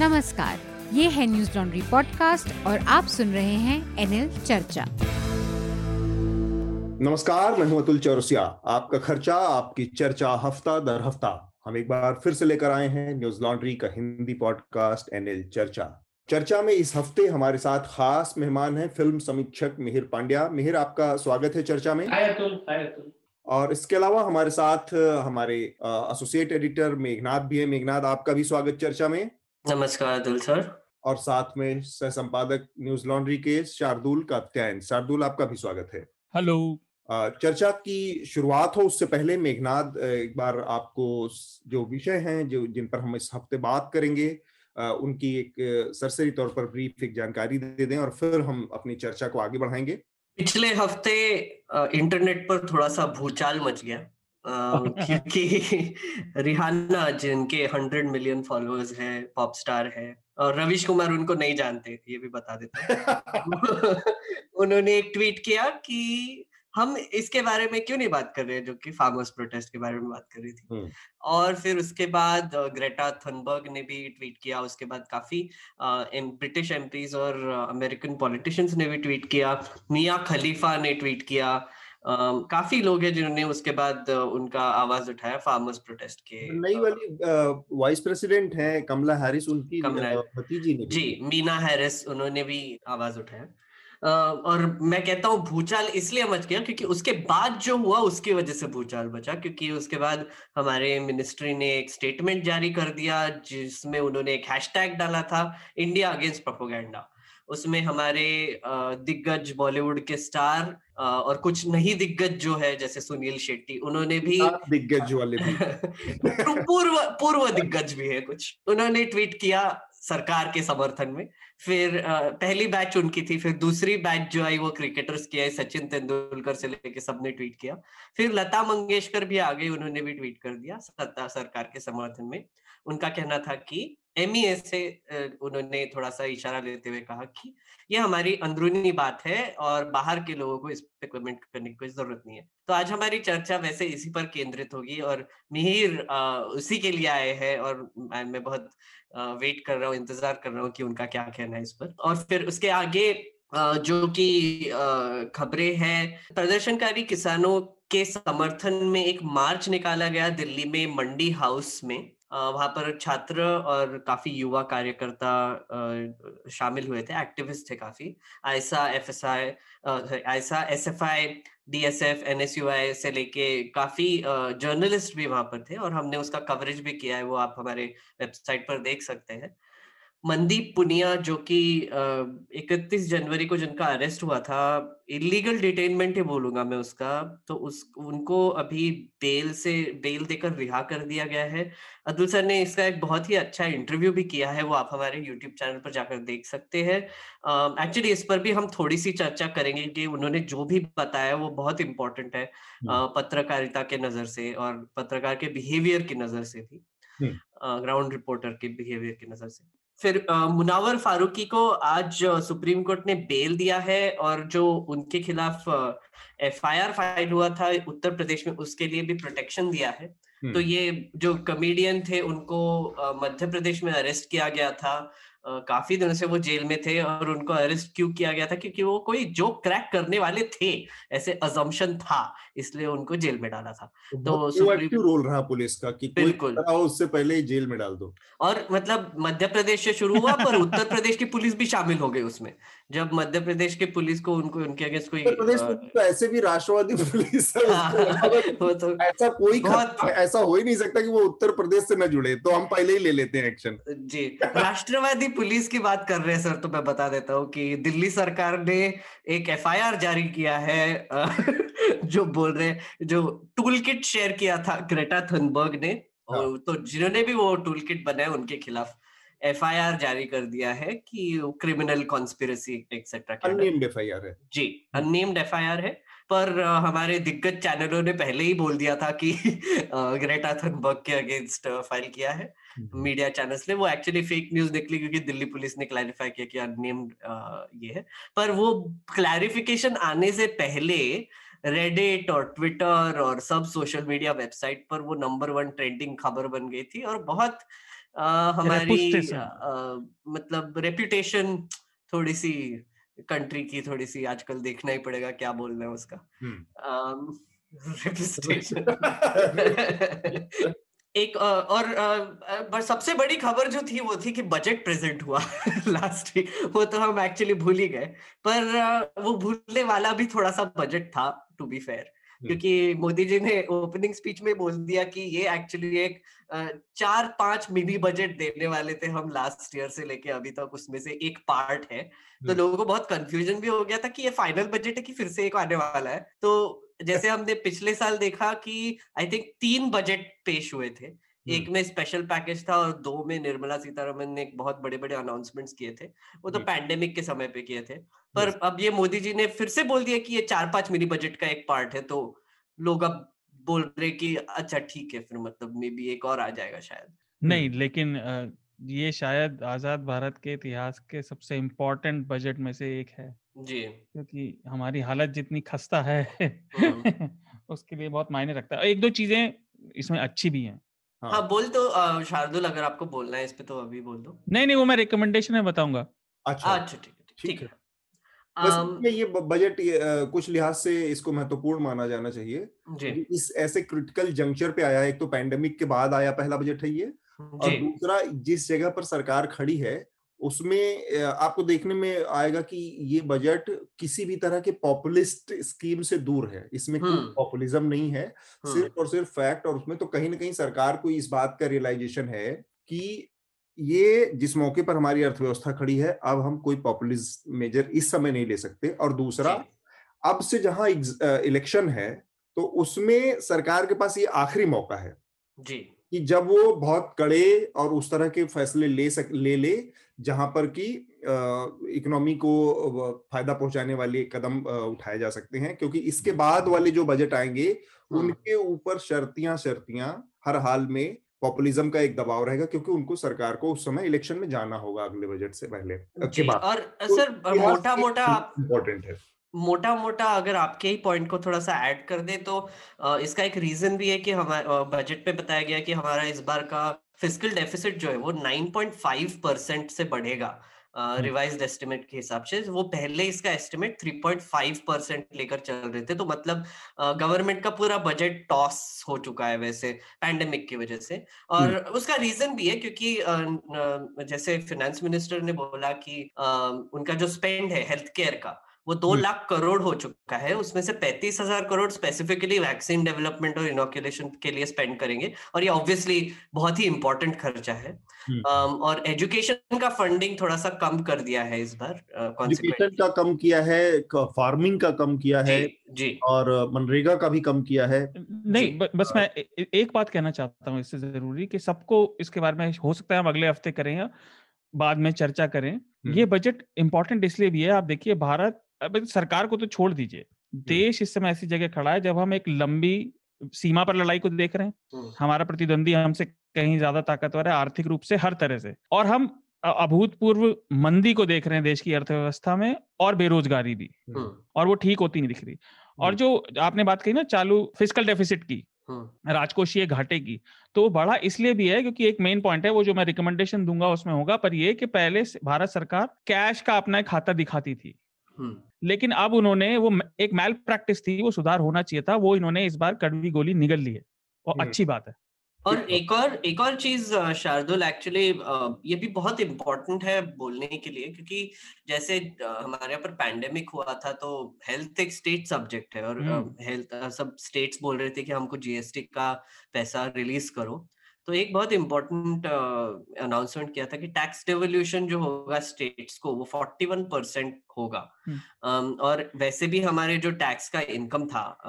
नमस्कार ये है न्यूज़ लॉन्ड्री पॉडकास्ट और आप सुन रहे हैं एनएल चर्चा। नमस्कार मैं हूँ अतुल चौरसिया। आपका खर्चा आपकी चर्चा हफ़्ता दर हफ़्ता। हम एक बार फिर से लेकर आए हैं न्यूज़ लॉन्ड्री का हिंदी पॉडकास्ट एनएल चर्चा। चर्चा में इस हफ़्ते हमारे साथ खास मेहमान हैं फ़िल्म समीक्षक मिहिर पांड्या। मिहिर आपका स्वागत है चर्चा में। हाय अतुल हाय अतुल। और इसके अलावा हमारे साथ हमारे एसोसिएट एडिटर मेघनाथ भी है। मेघनाथ आपका भी स्वागत चर्चा में। नमस्कार अतुल सर। और साथ में सह संपादक न्यूज़ लॉन्ड्री के शार्दुल कात्यायन शार्दुल आपका भी स्वागत है। हेलो। चर्चा की शुरुआत हो उससे पहले मेघनाथ एक बार आपको जो विषय हैं जो जिन पर हम इस हफ़्ते बात करेंगे उनकी एक सरसरी तौर पर ब्रीफ एक जानकारी दे दें और फिर हम अपनी चर्चा को आगे बढ़ाएँगे। पिछले हफ़्ते इंटरनेट पर थोड़ा सा भूचाल मच गया। क्योंकि रिहाना जिनके हंड्रेड मिलियन फॉलोअर्स है पॉप स्टार है और रविश कुमार उनको नहीं जानते ये भी बता देते उन्होंने एक ट्वीट किया कि हम इसके बारे में क्यों नहीं बात कर रहे हैं जो कि फार्मर्स प्रोटेस्ट के बारे में बात कर रही थी। और फिर उसके बाद ग्रेटा थनबर्ग ने भी ट्वीट किया उसके बाद काफ़ी ब्रिटिश एमपीज और अमेरिकन पॉलिटिशियंस ने भी ट्वीट किया मिया खलीफा ने ट्वीट किया काफ़ी लोग हैं जिन्होंने उसके बाद उनका आवाज़ उठाया फार्मर्स प्रोटेस्ट के नई वाली वाइस प्रेसिडेंट है कमला हैरिस उनकी भतीजी ने जी मीना हैरिस उन्होंने भी आवाज़ उठाया। Uh, और मैं कहता हूँ भूचाल इसलिए मच गया क्योंकि उसके बाद जो हुआ उसकी वजह से भूचाल बचा क्योंकि उसके बाद हमारे मिनिस्ट्री ने एक स्टेटमेंट जारी कर दिया जिसमें उन्होंने एक हैशटैग डाला था इंडिया अगेंस्ट प्रोपोगेंडा। उसमें हमारे दिग्गज बॉलीवुड के स्टार और कुछ नहीं दिग्गज जो है जैसे सुनील शेट्टी उन्होंने भी दिग्गज वाले भी। पूर्व पूर्व दिग्गज भी है कुछ। उन्होंने ट्वीट किया सरकार के समर्थन में। फिर पहली बैच उनकी थी फिर दूसरी बैच जो आई वो क्रिकेटर्स की आई सचिन तेंदुलकर से लेके सबने ट्वीट किया। फिर लता मंगेशकर भी आ गई उन्होंने भी ट्वीट कर दिया सरकार के समर्थन में। उनका कहना था कि एम से उन्होंने थोड़ा सा इशारा लेते हुए कहा कि ये हमारी अंदरूनी बात है और बाहर के लोगों को इस पे कमेंट करने की कोई ज़रूरत नहीं है। तो आज हमारी चर्चा वैसे इसी पर केंद्रित होगी और मिहिर उसी के लिए आए हैं और मैं बहुत वेट कर रहा हूँ, इंतज़ार कर रहा हूँ कि उनका क्या कहना है इस पर। और फिर उसके आगे जो कि खबरें हैं, प्रदर्शनकारी किसानों के समर्थन में एक मार्च निकाला गया दिल्ली में मंडी हाउस में। वहाँ पर छात्र और काफ़ी युवा कार्यकर्ता शामिल हुए थे, एक्टिविस्ट थे काफ़ी। AISA F S I AISA S F I D S F N S U I से लेके काफ़ी जर्नलिस्ट भी वहाँ पर थे और हमने उसका कवरेज भी किया है, वो आप हमारे वेबसाइट पर देख सकते हैं। मनदीप पुनिया जो कि इकतीस जनवरी को जिनका अरेस्ट हुआ था इलीगल डिटेनमेंट ही बोलूँगा मैं उसका तो उस उनको अभी बेल से बेल देकर रिहा कर दिया गया है। अब्दुल सर ने इसका एक बहुत ही अच्छा इंटरव्यू भी किया है वो आप हमारे यूट्यूब चैनल पर जाकर देख सकते हैं। एक्चुअली इस पर भी हम थोड़ी सी चर्चा करेंगे कि उन्होंने जो भी बताया वो बहुत इंपॉर्टेंट है पत्रकारिता के नज़र से और पत्रकार के बिहेवियर की नज़र से भी ग्राउंड रिपोर्टर के बिहेवियर की नज़र से। फिर मुनावर फारूकी को आज सुप्रीम कोर्ट ने बेल दिया है और जो उनके खिलाफ एफआईआर फ़ाइल हुआ था उत्तर प्रदेश में उसके लिए भी प्रोटेक्शन दिया है। तो ये जो कमेडियन थे उनको मध्य प्रदेश में अरेस्ट किया गया था। काफ़ी दिनों से वो जेल में थे और उनको अरेस्ट क्यों किया गया था? क्योंकि वो कोई जो क्रैक करने वाले थे ऐसे अजम्पशन था इसलिए उनको जेल में डाला था। तो, सुप्रीम रोल रहा पुलिस का कि बिल्कुल। उससे पहले ही जेल में डाल दो। और मतलब मध्य प्रदेश से शुरू हुआ पर उत्तर प्रदेश की पुलिस भी शामिल हो गई उसमें। जब मध्य प्रदेश के पुलिस को उनको उनके अगेंस्ट कोई प्रदेश तो ऐसे भी राष्ट्रवादी पुलिस हाँ, तो ऐसा कोई ऐसा हो ही नहीं सकता कि वो उत्तर प्रदेश से न जुड़े तो हम पहले ही ले लेते हैं एक्शन जी राष्ट्रवादी पुलिस की बात कर रहे हैं सर तो मैं बता देता हूँ कि दिल्ली सरकार ने एक एफआईआर जारी किया है जो बोल रहे जो टूल किट शेयर किया था ग्रेटा थनबर्ग ने हाँ. तो जिन्होंने भी वो टूल किट बनाए उनके खिलाफ एफआईआर जारी कर दिया है कि criminal conspiracy etcetera unnamed FIR है। जी अननेम्ड एफआईआर है। पर हमारे दिग्गज चैनलों ने पहले ही बोल दिया था कि ग्रेटा थनबर्ग के अगेंस्ट फ़ाइल किया है। मीडिया चैनल्स ने वो एक्चुअली फेक न्यूज़ निकली क्योंकि दिल्ली पुलिस ने क्लैरिफाई किया कि अननेम्ड ये है। पर वो क्लैरिफिकेशन आने से पहले रेडिट और ट्विटर और सब सोशल मीडिया वेबसाइट पर वो नंबर वन ट्रेंडिंग खबर बन गई थी और बहुत हमारी मतलब रेप्यूटेशन थोड़ी सी कंट्री की थोड़ी सी आजकल देखना ही पड़ेगा क्या बोल रहे हैं। उसका। एक और सबसे बड़ी खबर जो थी वो थी कि बजट प्रेजेंट हुआ लास्ट वीक वो तो हम एक्चुअली भूल ही गए। पर वो भूलने वाला भी थोड़ा सा बजट था टू बी फेयर क्योंकि मोदी जी ने ओपनिंग स्पीच में बोल दिया कि ये एक्चुअली एक चार पाँच मिनी बजट देने वाले थे हम लास्ट ईयर से लेके अभी तक उसमें से एक पार्ट है। तो लोगों को बहुत कंफ्यूजन भी हो गया था कि ये फाइनल बजट है कि फिर से एक आने वाला है। तो जैसे हमने पिछले साल देखा कि आई थिंक तीन बजट पेश हुए थे। एक में स्पेशल पैकेज था और दो में निर्मला सीतारमन ने बहुत बड़े बड़े अनाउंसमेंट्स किए थे। वो तो पैंडेमिक के समय पे किए थे। पर अब ये मोदी जी ने फिर से बोल दिया कि ये चार पाँच मिनी बजट का एक पार्ट है तो लोग अब बोल रहे कि अच्छा ठीक है फिर मतलब मे बी एक और आ जाएगा शायद। नहीं लेकिन ये शायद आज़ाद भारत के इतिहास के सबसे इम्पोर्टेंट बजट में से एक है। जी। क्योंकि हमारी हालत जितनी खस्ता है हम्म। उसके लिए बहुत मायने रखता है। एक दो चीज़ें इसमें अच्छी भी हैं। हाँ, हाँ बोल तो शार्दुल अगर आपको बोलना है इस पे तो अभी बोल दो। नहीं नहीं वो मैं रिकमेंडेशन में बताऊँगा। अच्छा। अच्छा ठीक है ठीक है बस ये बजट कुछ लिहाज से इसको महत्वपूर्ण माना जाना चाहिए। इस ऐसे क्रिटिकल जंक्चर पे आया एक तो पैंडेमिक के बाद आया पहला बजट है ये। और दूसरा जिस जगह पर सरकार खड़ी है उसमें आपको देखने में आएगा कि ये बजट किसी भी तरह के पॉपुलिस्ट स्कीम से दूर है। इसमें कोई पॉपुलिज्म नहीं है। सिर्फ़ और सिर्फ़ फैक्ट और उसमें तो कहीं ना कहीं सरकार को इस बात का रियलाइजेशन है कि ये जिस मौके पर हमारी अर्थव्यवस्था खड़ी है अब हम कोई पॉपुलिस्ट मेजर इस समय नहीं ले सकते। और दूसरा अब से जहाँ इलेक्शन है तो उसमें सरकार के पास ये आखिरी मौका है जी। कि जब वो बहुत कड़े और उस तरह के फैसले ले सक ले ले जहाँ पर कि इकोनॉमी को फ़ायदा पहुँचाने वाले कदम उठाए जा सकते हैं क्योंकि इसके बाद वाले जो बजट आएँगे हाँ। उनके ऊपर शर्तियाँ शर्तियाँ हर हाल में पॉपुलिज्म का एक दबाव रहेगा क्योंकि उनको सरकार को उस समय इलेक्शन में जाना होगा अगले बजट से पहले। के बाद और तो सर मोटा मोटा इम्पोर्टेंट है। मोटा मोटा अगर आपके ही पॉइंट को थोड़ा सा ऐड कर दे तो इसका एक रीजन भी है कि हमारे बजट पे बताया गया कि हमारा इस बार का फ़िज़िकल डेफिसिट जो है वो 9.5 परसेंट से बढ़ेगा रिवाइज हम्म। एस्टिमेट के हिसाब से वो पहले इसका एस्टिमेट 3.5 परसेंट लेकर चल रहे थे तो मतलब गवर्नमेंट uh, का पूरा बजट टॉस हो चुका है वैसे पैंडेमिक की वजह से और हम्म। उसका रीजन भी है क्योंकि uh, जैसे फाइनेंस मिनिस्टर ने बोला कि उनका जो स्पेंड है हेल्थ केयर का वो दो लाख करोड़ हो चुका है उसमें से पैंतीस हज़ार करोड़ स्पेसिफिकली वैक्सीन डेवलपमेंट और इनोकुलेशन के लिए स्पेंड करेंगे और ये ऑब्वियसली बहुत ही इंपॉर्टेंट खर्चा है। um, और एजुकेशन का फंडिंग थोड़ा सा कम कर दिया है इस बार एजुकेशन का कम किया है फ़ार्मिंग का कम किया है जी और मनरेगा का भी कम किया है। नहीं बस मैं एक बात कहना चाहता हूँ इससे ज़रूरी कि सबको इसके बारे में हो सकता है हम अगले हफ़्ते करें बाद में चर्चा करें। ये बजट इंपॉर्टेंट इसलिए भी है आप देखिए भारत अब सरकार को तो छोड़ दीजिए। देश इस समय ऐसी जगह खड़ा है जब हम एक लंबी सीमा पर लड़ाई को देख रहे हैं। हमारा प्रतिद्वंदी हमसे कहीं ज़्यादा ताकतवर है आर्थिक रूप से हर तरह से। और हम अभूतपूर्व मंदी को देख रहे हैं देश की अर्थव्यवस्था में और बेरोजगारी भी। और वो ठीक होती नहीं दिख रही। और जो। आपने बात कही ना चालू फ़िज़िकल डेफिसिट की राजकोषीय घाटे की तो वो बड़ा इसलिए भी है क्योंकि एक मेन पॉइंट है वो जो मैं रिकमेंडेशन दूँगा उसमें होगा पर ये कि पहले भारत सरकार कैश का अपना एक खाता दिखाती थी। लेकिन अब उन्होंने वो एक मैल प्रैक्टिस थी वो सुधार होना चाहिए था वो इन्होंने इस बार कड़वी गोली निगल ली है। और अच्छी बात है। और एक और एक और चीज़ शार्दुल एक्चुअली ये भी बहुत इम्पोर्टेंट है बोलने के लिए क्योंकि जैसे हमारे यहाँ पर पैंडेमिक हुआ था तो हेल्थ एक स्टेट सब्जेक्ट है और हेल्थ सब स्टेट्स बोल रहे थे कि हमको जीएसटी का पैसा रिलीज़ करो। तो एक बहुत इम्पोर्टेंट अनाउंसमेंट किया था कि टैक्स डेवोल्यूशन जो होगा स्टेट्स को वो 41 परसेंट होगा। um, और वैसे भी हमारे जो टैक्स का इनकम था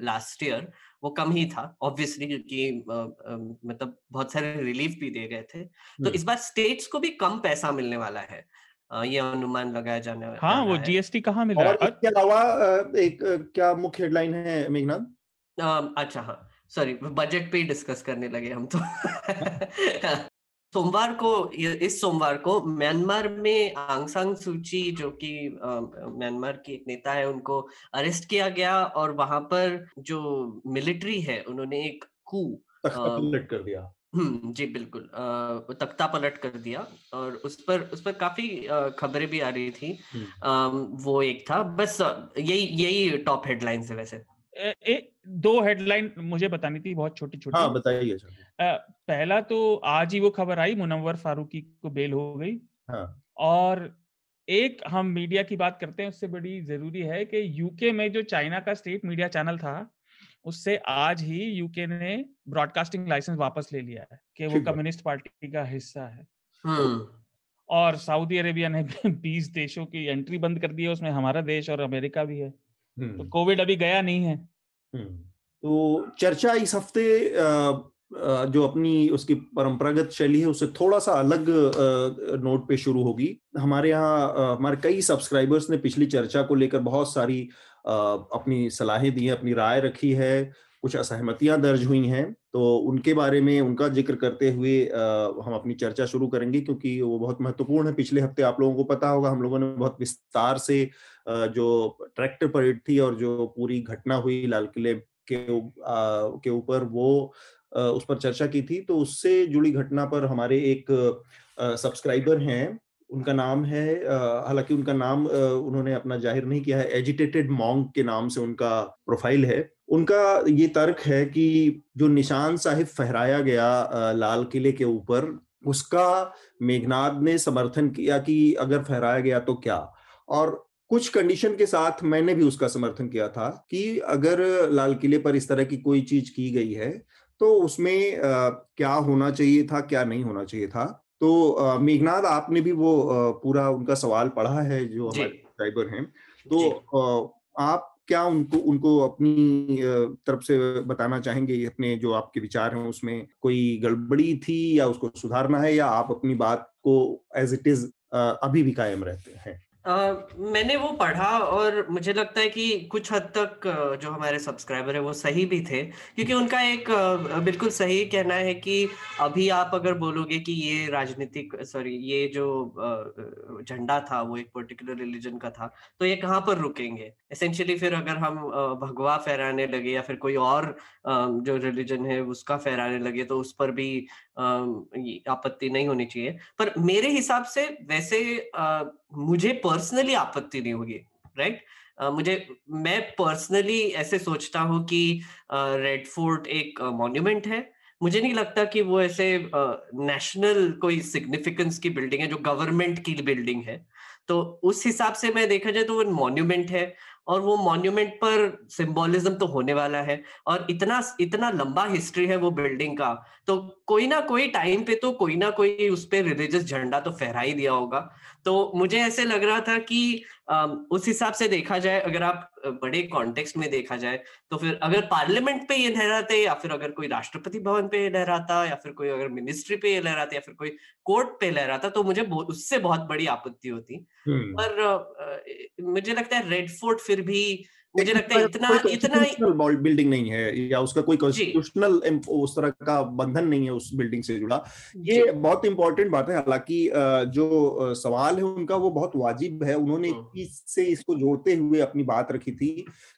लास्ट uh, ईयर वो कम ही था ऑब्वियसली क्योंकि uh, uh, मतलब बहुत सारे रिलीफ भी दे गए थे। तो इस बार स्टेट्स को भी कम पैसा मिलने वाला है। ये अनुमान लगाया जाने वाला हाँ। वो जीएसटी कहाँ मिल रहा है? इसके अलावा एक क्या मुख्य हेडलाइन है मेघनाथ अच्छा हाँ। सॉरी बजट पे ही डिस्कस करने लगे हम तो। सोमवार को इस सोमवार को म्यांमार में आंगसांग सूची जो कि म्यांमार की एक नेता है उनको अरेस्ट किया गया और वहाँ पर जो मिलिट्री है उन्होंने एक कू कर दिया। हम्म जी बिल्कुल तख्ता पलट कर दिया और उस पर उस पर काफ़ी खबरें भी आ रही थी। हम्म। वो एक था बस यही यही टॉप हेडलाइंस है वैसे। ए, ए, दो हेडलाइन मुझे बतानी थी बहुत छोटी छोटी हाँ बताइए पहला तो आज ही वो खबर आई मुनव्वर फारूकी को बेल हो गई। हाँ. और एक हम मीडिया की बात करते हैं उससे बड़ी ज़रूरी है कि यूके में जो चाइना का स्टेट मीडिया चैनल था उससे आज ही यूके ने ब्रॉडकास्टिंग लाइसेंस वापस ले लिया है कि वो कम्युनिस्ट पार्टी का हिस्सा है। हम्म। और सऊदी अरेबिया ने 20 देशों की एंट्री बंद कर दी है उसमें हमारा देश और अमेरिका भी है। तो कोविड हम्म। अभी गया नहीं है हम्म। तो चर्चा इस हफ़्ते जो अपनी उसकी परंपरागत शैली है उससे थोड़ा सा अलग नोट पे शुरू होगी हमारे यहाँ हमारे कई सब्सक्राइबर्स ने पिछली चर्चा को लेकर बहुत सारी अपनी सलाहें दी हैं अपनी राय रखी है कुछ असहमतियाँ दर्ज हुई हैं तो उनके बारे में, उनका ज़िक्र करते हुए हम अपनी चर्चा शुरू करेंगे क्योंकि वो बहुत महत्वपूर्ण है। पिछले हफ़्ते आप लोगों को पता होगा, हम लोगों ने बहुत विस्तार से जो ट्रैक्टर परेड थी और जो पूरी घटना हुई लाल किले के के ऊपर, वो उस पर चर्चा की थी। तो उससे जुड़ी घटना पर हमारे एक सब्सक्राइबर हैं, उनका नाम है हालाँकि उनका नाम उन्होंने अपना ज़ाहिर नहीं किया है, एजिटेटेड मॉन्ग के नाम से उनका प्रोफ़ाइल है। उनका ये तर्क है कि जो निशान साहिब फहराया गया लाल किले के ऊपर उसका मेघनाथ ने समर्थन किया कि अगर फहराया गया तो क्या? और कुछ कंडीशन के साथ मैंने भी उसका समर्थन किया था कि अगर लाल किले पर इस तरह की कोई चीज़ की गई है तो उसमें क्या होना चाहिए था क्या नहीं होना चाहिए था? तो मेघनाथ आपने भी वो पूरा उनका सवाल पढ़ा है जो हमारे सब्सक्राइबर हैं। तो आप क्या उनको उनको अपनी तरफ़ से बताना चाहेंगे? अपने जो आपके विचार हैं, उसमें कोई गड़बड़ी थी या उसको सुधारना है या आप अपनी बात को एज इट इज़ अभी भी कायम रहते हैं? मैंने वो पढ़ा और मुझे लगता है कि कुछ हद तक जो हमारे सब्सक्राइबर है वो सही भी थे। क्योंकि उनका एक बिल्कुल सही कहना है कि अभी आप अगर बोलोगे कि ये राजनीतिक सॉरी ये जो झंडा था वो एक पर्टिकुलर रिलीजन का था तो ये कहाँ पर रुकेंगे? एसेंशियली फिर अगर हम भगवा फहराने लगे या फिर कोई और जो रिलीजन है उसका फहराने लगे तो उस पर भी आपत्ति नहीं होनी चाहिए। पर मेरे हिसाब से वैसे मुझे पर्सनली आपत्ति नहीं होगी राइट right? Uh, मुझे मैं पर्सनली ऐसे सोचता हूँ कि रेड uh, फोर्ट एक मॉन्यूमेंट uh, है। मुझे नहीं लगता कि वो ऐसे नेशनल uh, कोई सिग्निफिकेंस की बिल्डिंग है जो गवर्नमेंट की बिल्डिंग है। तो उस हिसाब से मैं देखा जाए तो वो मॉन्यूमेंट है और वो मॉन्यूमेंट पर सिंबोलिज्म तो होने वाला है और इतना इतना लंबा हिस्ट्री है वो बिल्डिंग का। तो कोई ना कोई टाइम पे तो कोई ना कोई उस पर रिलीजियस झंडा तो फहरा ही दिया होगा। तो मुझे ऐसे लग रहा था कि उस हिसाब से देखा जाए अगर आप बड़े कॉन्टेक्स्ट में देखा जाए तो फिर अगर पार्लियामेंट पे ये लहराते या फिर अगर कोई राष्ट्रपति भवन पे लहराता या फिर कोई अगर मिनिस्ट्री पे लहराता या फिर कोई कोर्ट पे लहराता तो मुझे उससे बहुत बड़ी आपत्ति होती। पर मुझे लगता है रेड फोर्ट फिर भी मुझे लगता है इतना इतना बिल्डिंग नहीं है या उसका कोई कॉन्स्टिट्यूशनल उस तरह का बंधन नहीं है उस बिल्डिंग से जुड़ा। ये बहुत इंपॉर्टेंट बात है। हालाँकि जो सवाल है उनका वो बहुत वाजिब है। उन्होंने हाँ। इससे इसको जोड़ते हुए अपनी बात रखी थी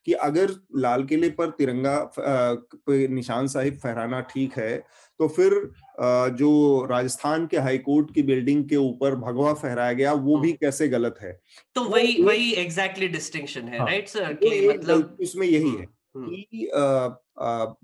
कि अगर लाल किले पर तिरंगा निशान साहिब फहराना ठीक है तो फिर जो राजस्थान के हाईकोर्ट की बिल्डिंग के ऊपर भगवा फहराया गया वो भी हाँ। कैसे गलत है तो, वही तो वही एग्जैक्टली डिस्टिंक्शन है राइट हाँ। सर कि मतलब इसमें यही है कि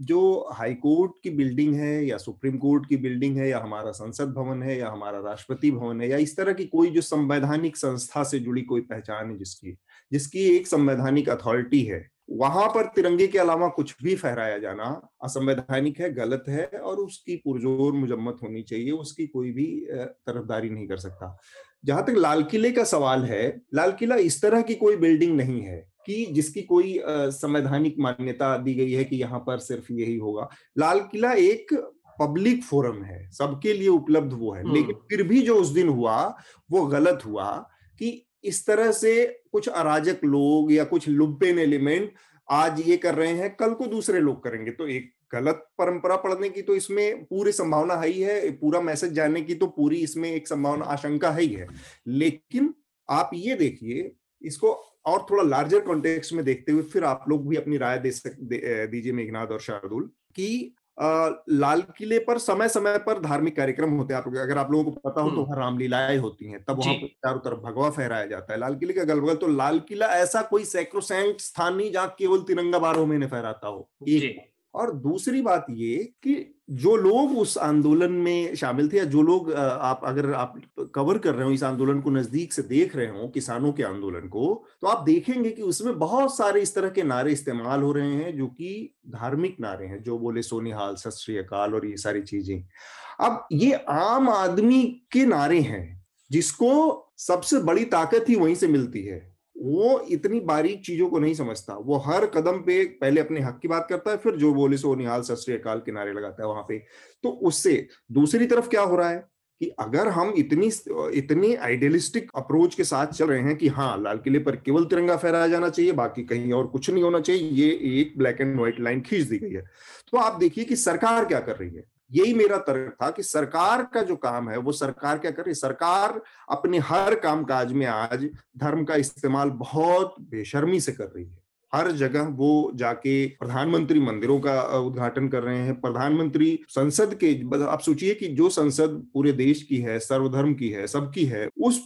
जो हाई कोर्ट की बिल्डिंग है या सुप्रीम कोर्ट की बिल्डिंग है या हमारा संसद भवन है या हमारा राष्ट्रपति भवन है या इस तरह की कोई जो संवैधानिक संस्था से जुड़ी कोई पहचान है जिसकी जिसकी एक संवैधानिक अथॉरिटी है वहाँ पर तिरंगे के अलावा कुछ भी फहराया जाना असंवैधानिक है गलत है और उसकी पुरजोर मुजम्मत होनी चाहिए उसकी कोई भी तरफदारी नहीं कर सकता जहाँ तक लाल किले का सवाल है लाल किला इस तरह की कोई बिल्डिंग नहीं है कि जिसकी कोई संवैधानिक मान्यता दी गई है कि यहाँ पर सिर्फ़ यही होगा लाल किला एक पब्लिक फोरम है सबके लिए उपलब्ध वो है लेकिन हम्म। फिर भी जो उस दिन हुआ वो गलत हुआ कि इस तरह से कुछ अराजक लोग या कुछ लुब्बेन एलिमेंट आज ये कर रहे हैं, कल को दूसरे लोग करेंगे। तो एक गलत परंपरा पढ़ने की तो इसमें पूरी संभावना है ही है, पूरा मैसेज जानने की तो पूरी इसमें एक संभावना, आशंका है ही है। लेकिन आप ये देखिए, इसको और थोड़ा लार्जर कॉन्टेक्स्ट में देखते हुए फिर आप लोग भी अपनी राय दे सक दीजिए मेघनाथ और शार्दुल, कि लाल किले पर समय समय पर धार्मिक कार्यक्रम होते हैं। आप अगर आप लोगों को पता हो तो वहाँ रामलीलाएँ होती हैं। तब वहाँ पर चारों तरफ़ भगवा फहराया जाता है लाल किले के अगल बगल तो लाल किला ऐसा कोई सैक्रोसैंट स्थान नहीं जहाँ केवल तिरंगा बारह महीने फहराता हो एक और दूसरी बात ये कि जो लोग उस आंदोलन में शामिल थे या जो लोग आप अगर आप कवर कर रहे हो, इस आंदोलन को नज़दीक से देख रहे हो, किसानों के आंदोलन को तो आप देखेंगे कि उसमें बहुत सारे इस तरह के नारे इस्तेमाल हो रहे हैं, जो कि धार्मिक नारे हैं, जो बोले सोनिहाल सत श्री अकाल और ये सारी चीज़ें। अब ये आम आदमी के नारे हैं, जिसको सबसे बड़ी ताकत ही वहीं से मिलती है। वो इतनी बारीक चीज़ों को नहीं समझता। वो हर कदम पे पहले अपने हक की बात करता है, फिर जो बोले सो निहाल अकाल किनारे लगाता है वहाँ पे। तो उससे दूसरी तरफ़ क्या हो रहा है कि अगर हम इतनी इतनी आइडियलिस्टिक अप्रोच के साथ चल रहे हैं कि हाँ लाल किले पर केवल तिरंगा फहराया जाना चाहिए, बाकी कहीं और कुछ नहीं होना चाहिए, ये एक ब्लैक एंड व्हाइट लाइन खींच दी गई है। तो आप देखिए कि सरकार क्या कर रही है। यही मेरा तर्क था कि सरकार का जो काम है, वो सरकार क्या कर रही है? सरकार अपने हर काम काज में आज धर्म का इस्तेमाल बहुत बेशर्मी से कर रही है। हर जगह वो जाके प्रधानमंत्री मंदिरों का उद्घाटन कर रहे हैं। प्रधानमंत्री संसद के आप सोचिए कि जो संसद पूरे देश की है, सर्वधर्म की है, सबकी है, उस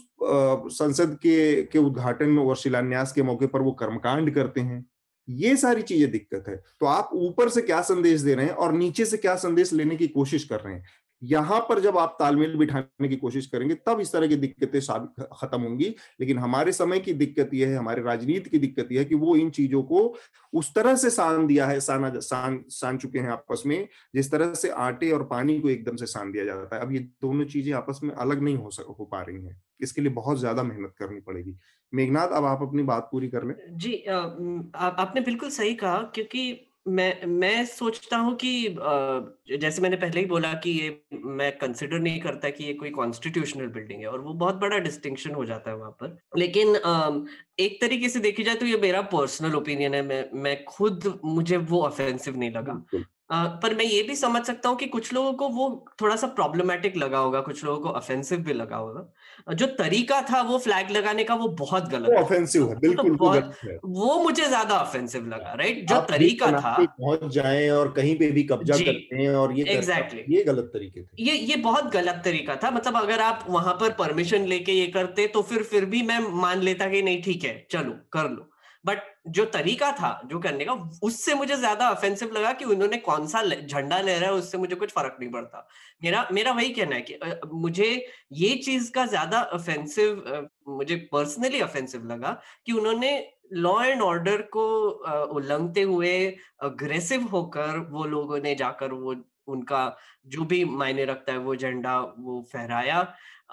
संसद के के उद्घाटन और शिलान्यास के मौके पर वो कर्मकांड करते हैं। ये सारी चीज़ें दिक्कत है। तो आप ऊपर से क्या संदेश दे रहे हैं और नीचे से क्या संदेश लेने की कोशिश कर रहे हैं? यहाँ पर जब आप तालमेल बिठाने की कोशिश करेंगे, तब इस तरह की दिक्कतें खत्म होंगी। लेकिन हमारे समय की दिक्कत यह है, हमारे राजनीति की दिक्कत यह है कि वो इन चीज़ों को उस तरह से सान दिया है, साना सान सान चुके हैं आपस में, जिस तरह से आटे और पानी को एकदम से सान दिया जाता है। अब ये दोनों चीज़ें आपस में अलग नहीं हो सक, हो पा रही हैं। इसके लिए बहुत ज़्यादा मेहनत करनी पड़ेगी। मेघनाथ अब आप अपनी बात पूरी कर लें। जी आ, आपने बिल्कुल सही कहा क्योंकि मैं मैं सोचता हूँ कि जैसे मैंने पहले ही बोला कि ये मैं कंसिडर नहीं करता कि ये कोई कॉन्स्टिट्यूशनल बिल्डिंग है और वो बहुत बड़ा डिस्टिंक्शन हो जाता है वहाँ पर। लेकिन एक तरीके से देखी जाए तो ये मेरा पर्सनल ओपिनियन है मैं मैं खुद मुझे वो ऑफेंसिव नहीं लगा। पर मैं ये भी समझ सकता हूँ कि कुछ लोगों को वो थोड़ा सा प्रॉब्लमेटिक लगा होगा कुछ लोगों को ऑफेंसिव भी लगा होगा। जो तरीका था वो फ्लैग लगाने का वो बहुत गलत वो ऑफेंसिव है बिल्कुल तो बहुत है। वो मुझे ज़्यादा ऑफेंसिव लगा राइट जो तरीका था पहुँच जाए और कहीं पे भी कब्जा करते हैं और ये एग्जैक्टली exactly. ये गलत तरीके थे। ये ये बहुत गलत तरीका था मतलब अगर आप वहाँ पर परमिशन लेके ये करते तो फिर फिर भी मैं मान लेता कि नहीं ठीक है चलो कर लो। बट जो तरीका था, जो करने का, उससे मुझे ज़्यादा ऑफेंसिव लगा कि उन्होंने कौन सा झंडा ले रहा है, उससे मुझे कुछ फ़र्क नहीं पड़ता। मेरा मेरा वही कहना है कि मुझे ये चीज़ का ज़्यादा ऑफेंसिव मुझे पर्सनली ऑफेंसिव लगा कि उन्होंने लॉ एंड ऑर्डर को उल्लंघते हुए अग्रेसिव होकर वो लोगों ने जाकर वो, उनका जो भी मायने रखता है वो झंडा वो फहराया।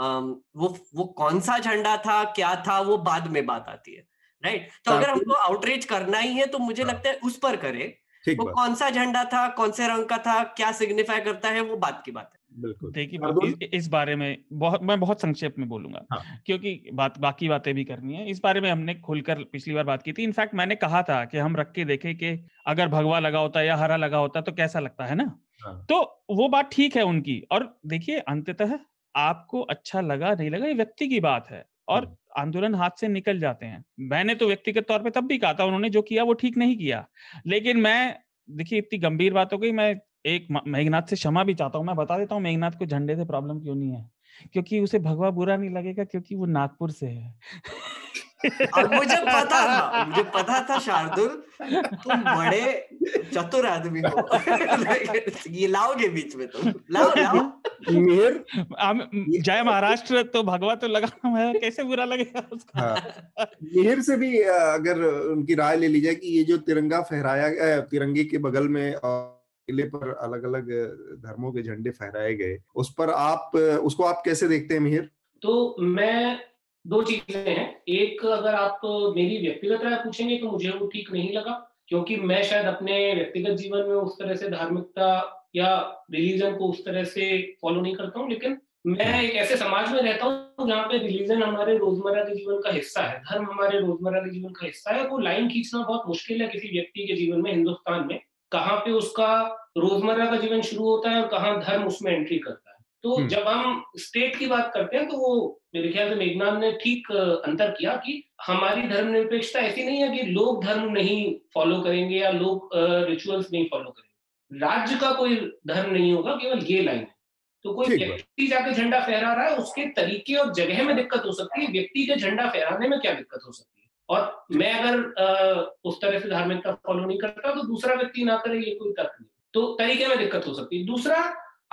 वो वो कौन सा झंडा था, क्या था, वो बाद में बात आती है। राइट? तो अगर हमको आउटरीच करना ही है तो मुझे हाँ। लगता है उस पर करे। वो कौन सा झंडा था कौन से रंग का था क्या सिग्निफाई करता है वो बात की बात है। देखिए इस बारे में बहुत मैं बहुत संक्षेप में बोलूँगा हाँ. क्योंकि बात बाकी बातें भी करनी है। इस बारे में हमने खुलकर पिछली बार बात की थी। इनफैक्ट मैंने कहा था कि हम रख के देखे कि अगर भगवा लगा होता या हरा लगा होता तो कैसा लगता है ना? हाँ. तो वो बात ठीक है उनकी। और देखिए अंततः आपको अच्छा लगा नहीं लगा ये व्यक्ति की बात है। और हाँ। आंदोलन हाथ से निकल जाते हैं। मैंने तो व्यक्तिगत तौर पे तब भी कहा था उन्होंने जो किया वो ठीक नहीं किया। लेकिन मैं, देखिए, इतनी गंभीर बात हो गई, मैं एक मेघनाथ से क्षमा भी चाहता हूँ। मैं बता देता हूँ, मेघनाथ को झंडे से प्रॉब्लम क्यों नहीं है? क्योंकि उसे भगवा बुरा नहीं लगेगा, क्योंकि वो नागपुर से है। अब मुझे पता था मुझे पता था शार्दुल तुम बड़े चतुर आदमी हो। ये लाओगे बीच में तुम। लाओ लाओ। मिहिर जय महाराष्ट्र तो भगवा तो लगा है कैसे बुरा लगेगा उसका? हाँ। मिहिर से भी अगर उनकी राय ले ली जाए कि ये जो तिरंगा फहराया तिरंगे के बगल में और किले पर अलग अलग धर्मों के झंडे फहराए गए उस पर आप उसको आप कैसे देखते हैं मिहिर तो मैं दो चीज़ें हैं। एक, अगर आप तो मेरी व्यक्तिगत राय पूछेंगे तो मुझे वो ठीक नहीं लगा, क्योंकि मैं शायद अपने व्यक्तिगत जीवन में उस तरह से धार्मिकता या रिलीजन को उस तरह से फॉलो नहीं करता हूँ, लेकिन मैं एक ऐसे समाज में रहता हूँ जहाँ पे रिलीजन हमारे रोज़मर्रा के जीवन का हिस्सा है, धर्म हमारे रोज़मर्रा के जीवन का हिस्सा है, वो लाइन खींचना बहुत मुश्किल है किसी व्यक्ति के जीवन में हिंदुस्तान में, कहाँ पे उसका रोज़मर्रा का जीवन शुरू होता है और कहाँ धर्म उसमें एंट्री करता है। तो हम्म। जब हम स्टेट की बात करते हैं तो वो मेरे ख्याल से मेघनाथ ने ठीक अंतर किया कि हमारी धर्मनिरपेक्षता ऐसी नहीं है कि लोग धर्म नहीं फॉलो करेंगे या लोग रिचुअल्स नहीं फॉलो करेंगे। राज्य का कोई धर्म नहीं होगा केवल ये लाइन है। तो कोई व्यक्ति जाके झंडा फहरा रहा है उसके तरीके और जगह में दिक्कत हो सकती है व्यक्ति के झंडा फहराने में क्या दिक्कत हो सकती है? और मैं अगर उस तरह से धार्मिकता फॉलो नहीं करता तो दूसरा व्यक्ति ना करे ये कोई तर्क नहीं। तो तरीके में दिक्कत हो सकती है। दूसरा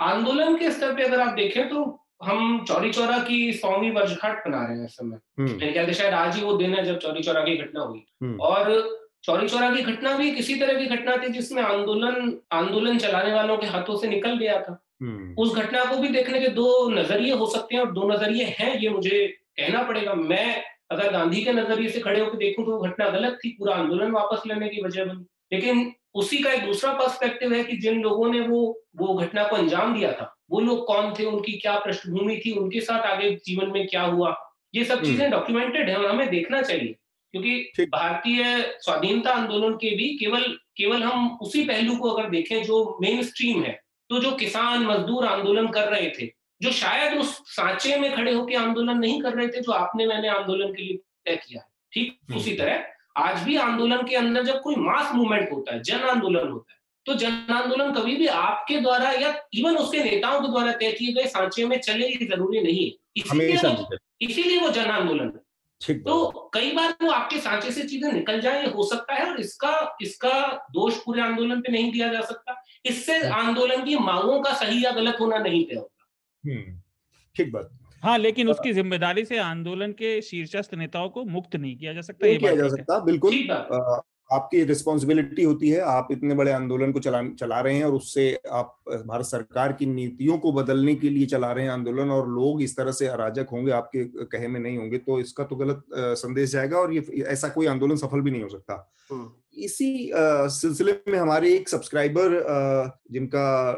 आंदोलन के स्तर पे अगर आप देखें तो हम चौरी चौरा की सौवीं वर्षगांठ बना रहे हैं इस समय। मेरे ख्याल से शायद आज ही वो दिन है जब चौरी चौरा की घटना हुई हम्म। और चौरी चौरा की घटना भी किसी तरह की घटना थी जिसमें आंदोलन आंदोलन चलाने वालों के हाथों से निकल गया था हम्म। उस घटना को भी देखने के दो नज़रिए हो सकते हैं और दो नज़रिए हैं ये मुझे कहना पड़ेगा मैं अगर गांधी के नज़रिए से खड़े होकर देखूँ तो वो घटना गलत थी पूरा आंदोलन वापस लेने की वजह बनी लेकिन उसी का एक दूसरा पर्सपेक्टिव है कि जिन लोगों ने वो वो घटना को अंजाम दिया था वो लोग कौन थे उनकी क्या पृष्ठभूमि थी उनके साथ आगे जीवन में क्या हुआ ये सब चीज़ें डॉक्यूमेंटेड हम्म। है और हमें देखना चाहिए क्योंकि भारतीय स्वाधीनता आंदोलन के भी केवल केवल हम उसी पहलू को अगर देखें जो मेन स्ट्रीम है तो जो किसान मजदूर आंदोलन कर रहे थे जो शायद उस सांचे में खड़े होकर आंदोलन नहीं कर रहे थे जो आपने मैंने आंदोलन के लिए तय किया ठीक हम्म। उसी तरह आज भी आंदोलन के अंदर जब कोई मास मूवमेंट होता है जन आंदोलन होता है तो जन आंदोलन कभी भी आपके द्वारा या इवन उसके नेताओं के द्वारा तय किए गए सांचे में चले ही ज़रूरी नहीं है। इसीलिए वो जन आंदोलन है। तो कई बार वो आपके सांचे से चीज़ें निकल जाए हो सकता है और इसका इसका दोष पूरे आंदोलन पे नहीं दिया जा सकता। इससे आंदोलन की मांगों का सही या गलत होना नहीं तय होता। हम्म, ठीक बात। हाँ लेकिन उसकी ज़िम्मेदारी से आंदोलन के शीर्षस्थ नेताओं को मुक्त नहीं किया जा सकता ये किया जा सकता बिल्कुल। आपकी रिस्पॉन्सिबिलिटी होती है आप इतने बड़े आंदोलन को चला चला रहे हैं और उससे आप भारत सरकार की नीतियों को बदलने के लिए चला रहे हैं आंदोलन और लोग इस तरह से अराजक होंगे आपके कहे में नहीं होंगे तो इसका तो गलत संदेश जाएगा और ये ऐसा कोई आंदोलन सफल भी नहीं हो सकता। हम्म। इसी सिलसिले में हमारे एक सब्सक्राइबर जिनका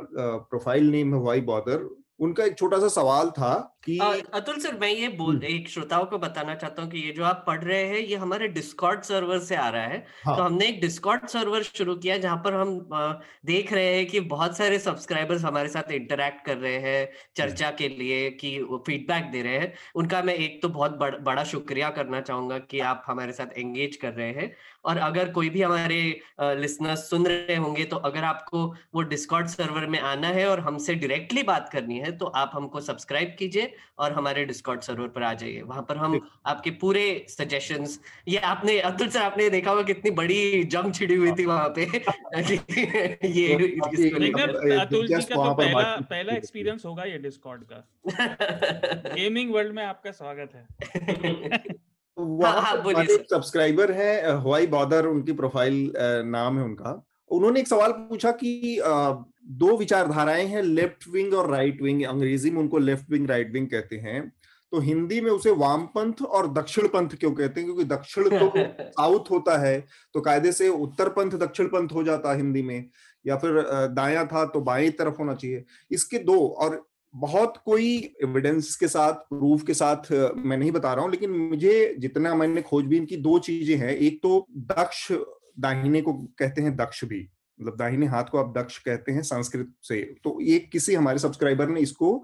प्रोफ़ाइल नेम है वाई बॉदर उनका एक छोटा सा सवाल था कि अतुल सर मैं ये बोल हम्म। एक श्रोताओं को बताना चाहता हूँ कि ये जो आप पढ़ रहे हैं ये हमारे डिस्कॉर्ड सर्वर से आ रहा है हाँ. तो हमने एक डिस्कॉर्ड सर्वर शुरू किया जहाँ पर हम देख रहे हैं कि बहुत सारे सब्सक्राइबर्स हमारे साथ इंटरेक्ट कर रहे हैं चर्चा के लिए कि फीडबैक दे रहे हैं उनका मैं एक तो बहुत बड़, बड़ा शुक्रिया करना चाहूँगा कि आप हमारे साथ एंगेज कर रहे हैं और अगर कोई भी हमारे लिसनर्स सुन रहे होंगे तो अगर आपको वो डिस्कॉर्ड सर्वर में आना है और हमसे डायरेक्टली बात करनी है तो आप हमको सब्सक्राइब कीजिए और हमारे डिस्कॉर्ड सर्वर पर आ जाइए। वहाँ पर हम आपके पूरे सजेशंस ये आपने अब्दुल सर आपने देखा होगा कितनी बड़ी जंग छिड़ी हुई थी वहाँ पे। ये अतुल जी का तो पहला पहला एक्सपीरियंस होगा ये डिस्कॉर्ड का। गेमिंग वर्ल्ड में आपका स्वागत है। सब्सक्राइबर है हवाई बॉदर उनकी प्रोफ़ाइल नाम है उनका। उन्होंने एक सवाल पूछा कि दो विचारधाराएँ हैं लेफ़्ट विंग और राइट विंग अंग्रेज़ी में उनको लेफ़्ट विंग राइट विंग कहते हैं। तो हिंदी में उसे वामपंथ और दक्षिण पंथ क्यों कहते हैं? क्योंकि दक्षिण तो साउथ होता है तो कायदे से उत्तर पंथ दक्षिण पंथ हो जाता है हिंदी में। या फिर दाया था तो बाएँ तरफ़ होना चाहिए। इसके दो और बहुत कोई एविडेंस के साथ प्रूफ के साथ मैं नहीं बता रहा हूँ, लेकिन मुझे जितना मैंने खोजबीन की दो चीज़ें हैं। एक तो दक्ष दाहिने को कहते हैं दक्ष भी मतलब दाहिने हाथ को आप दक्ष कहते हैं संस्कृत से। तो ये किसी हमारे सब्सक्राइबर ने इसको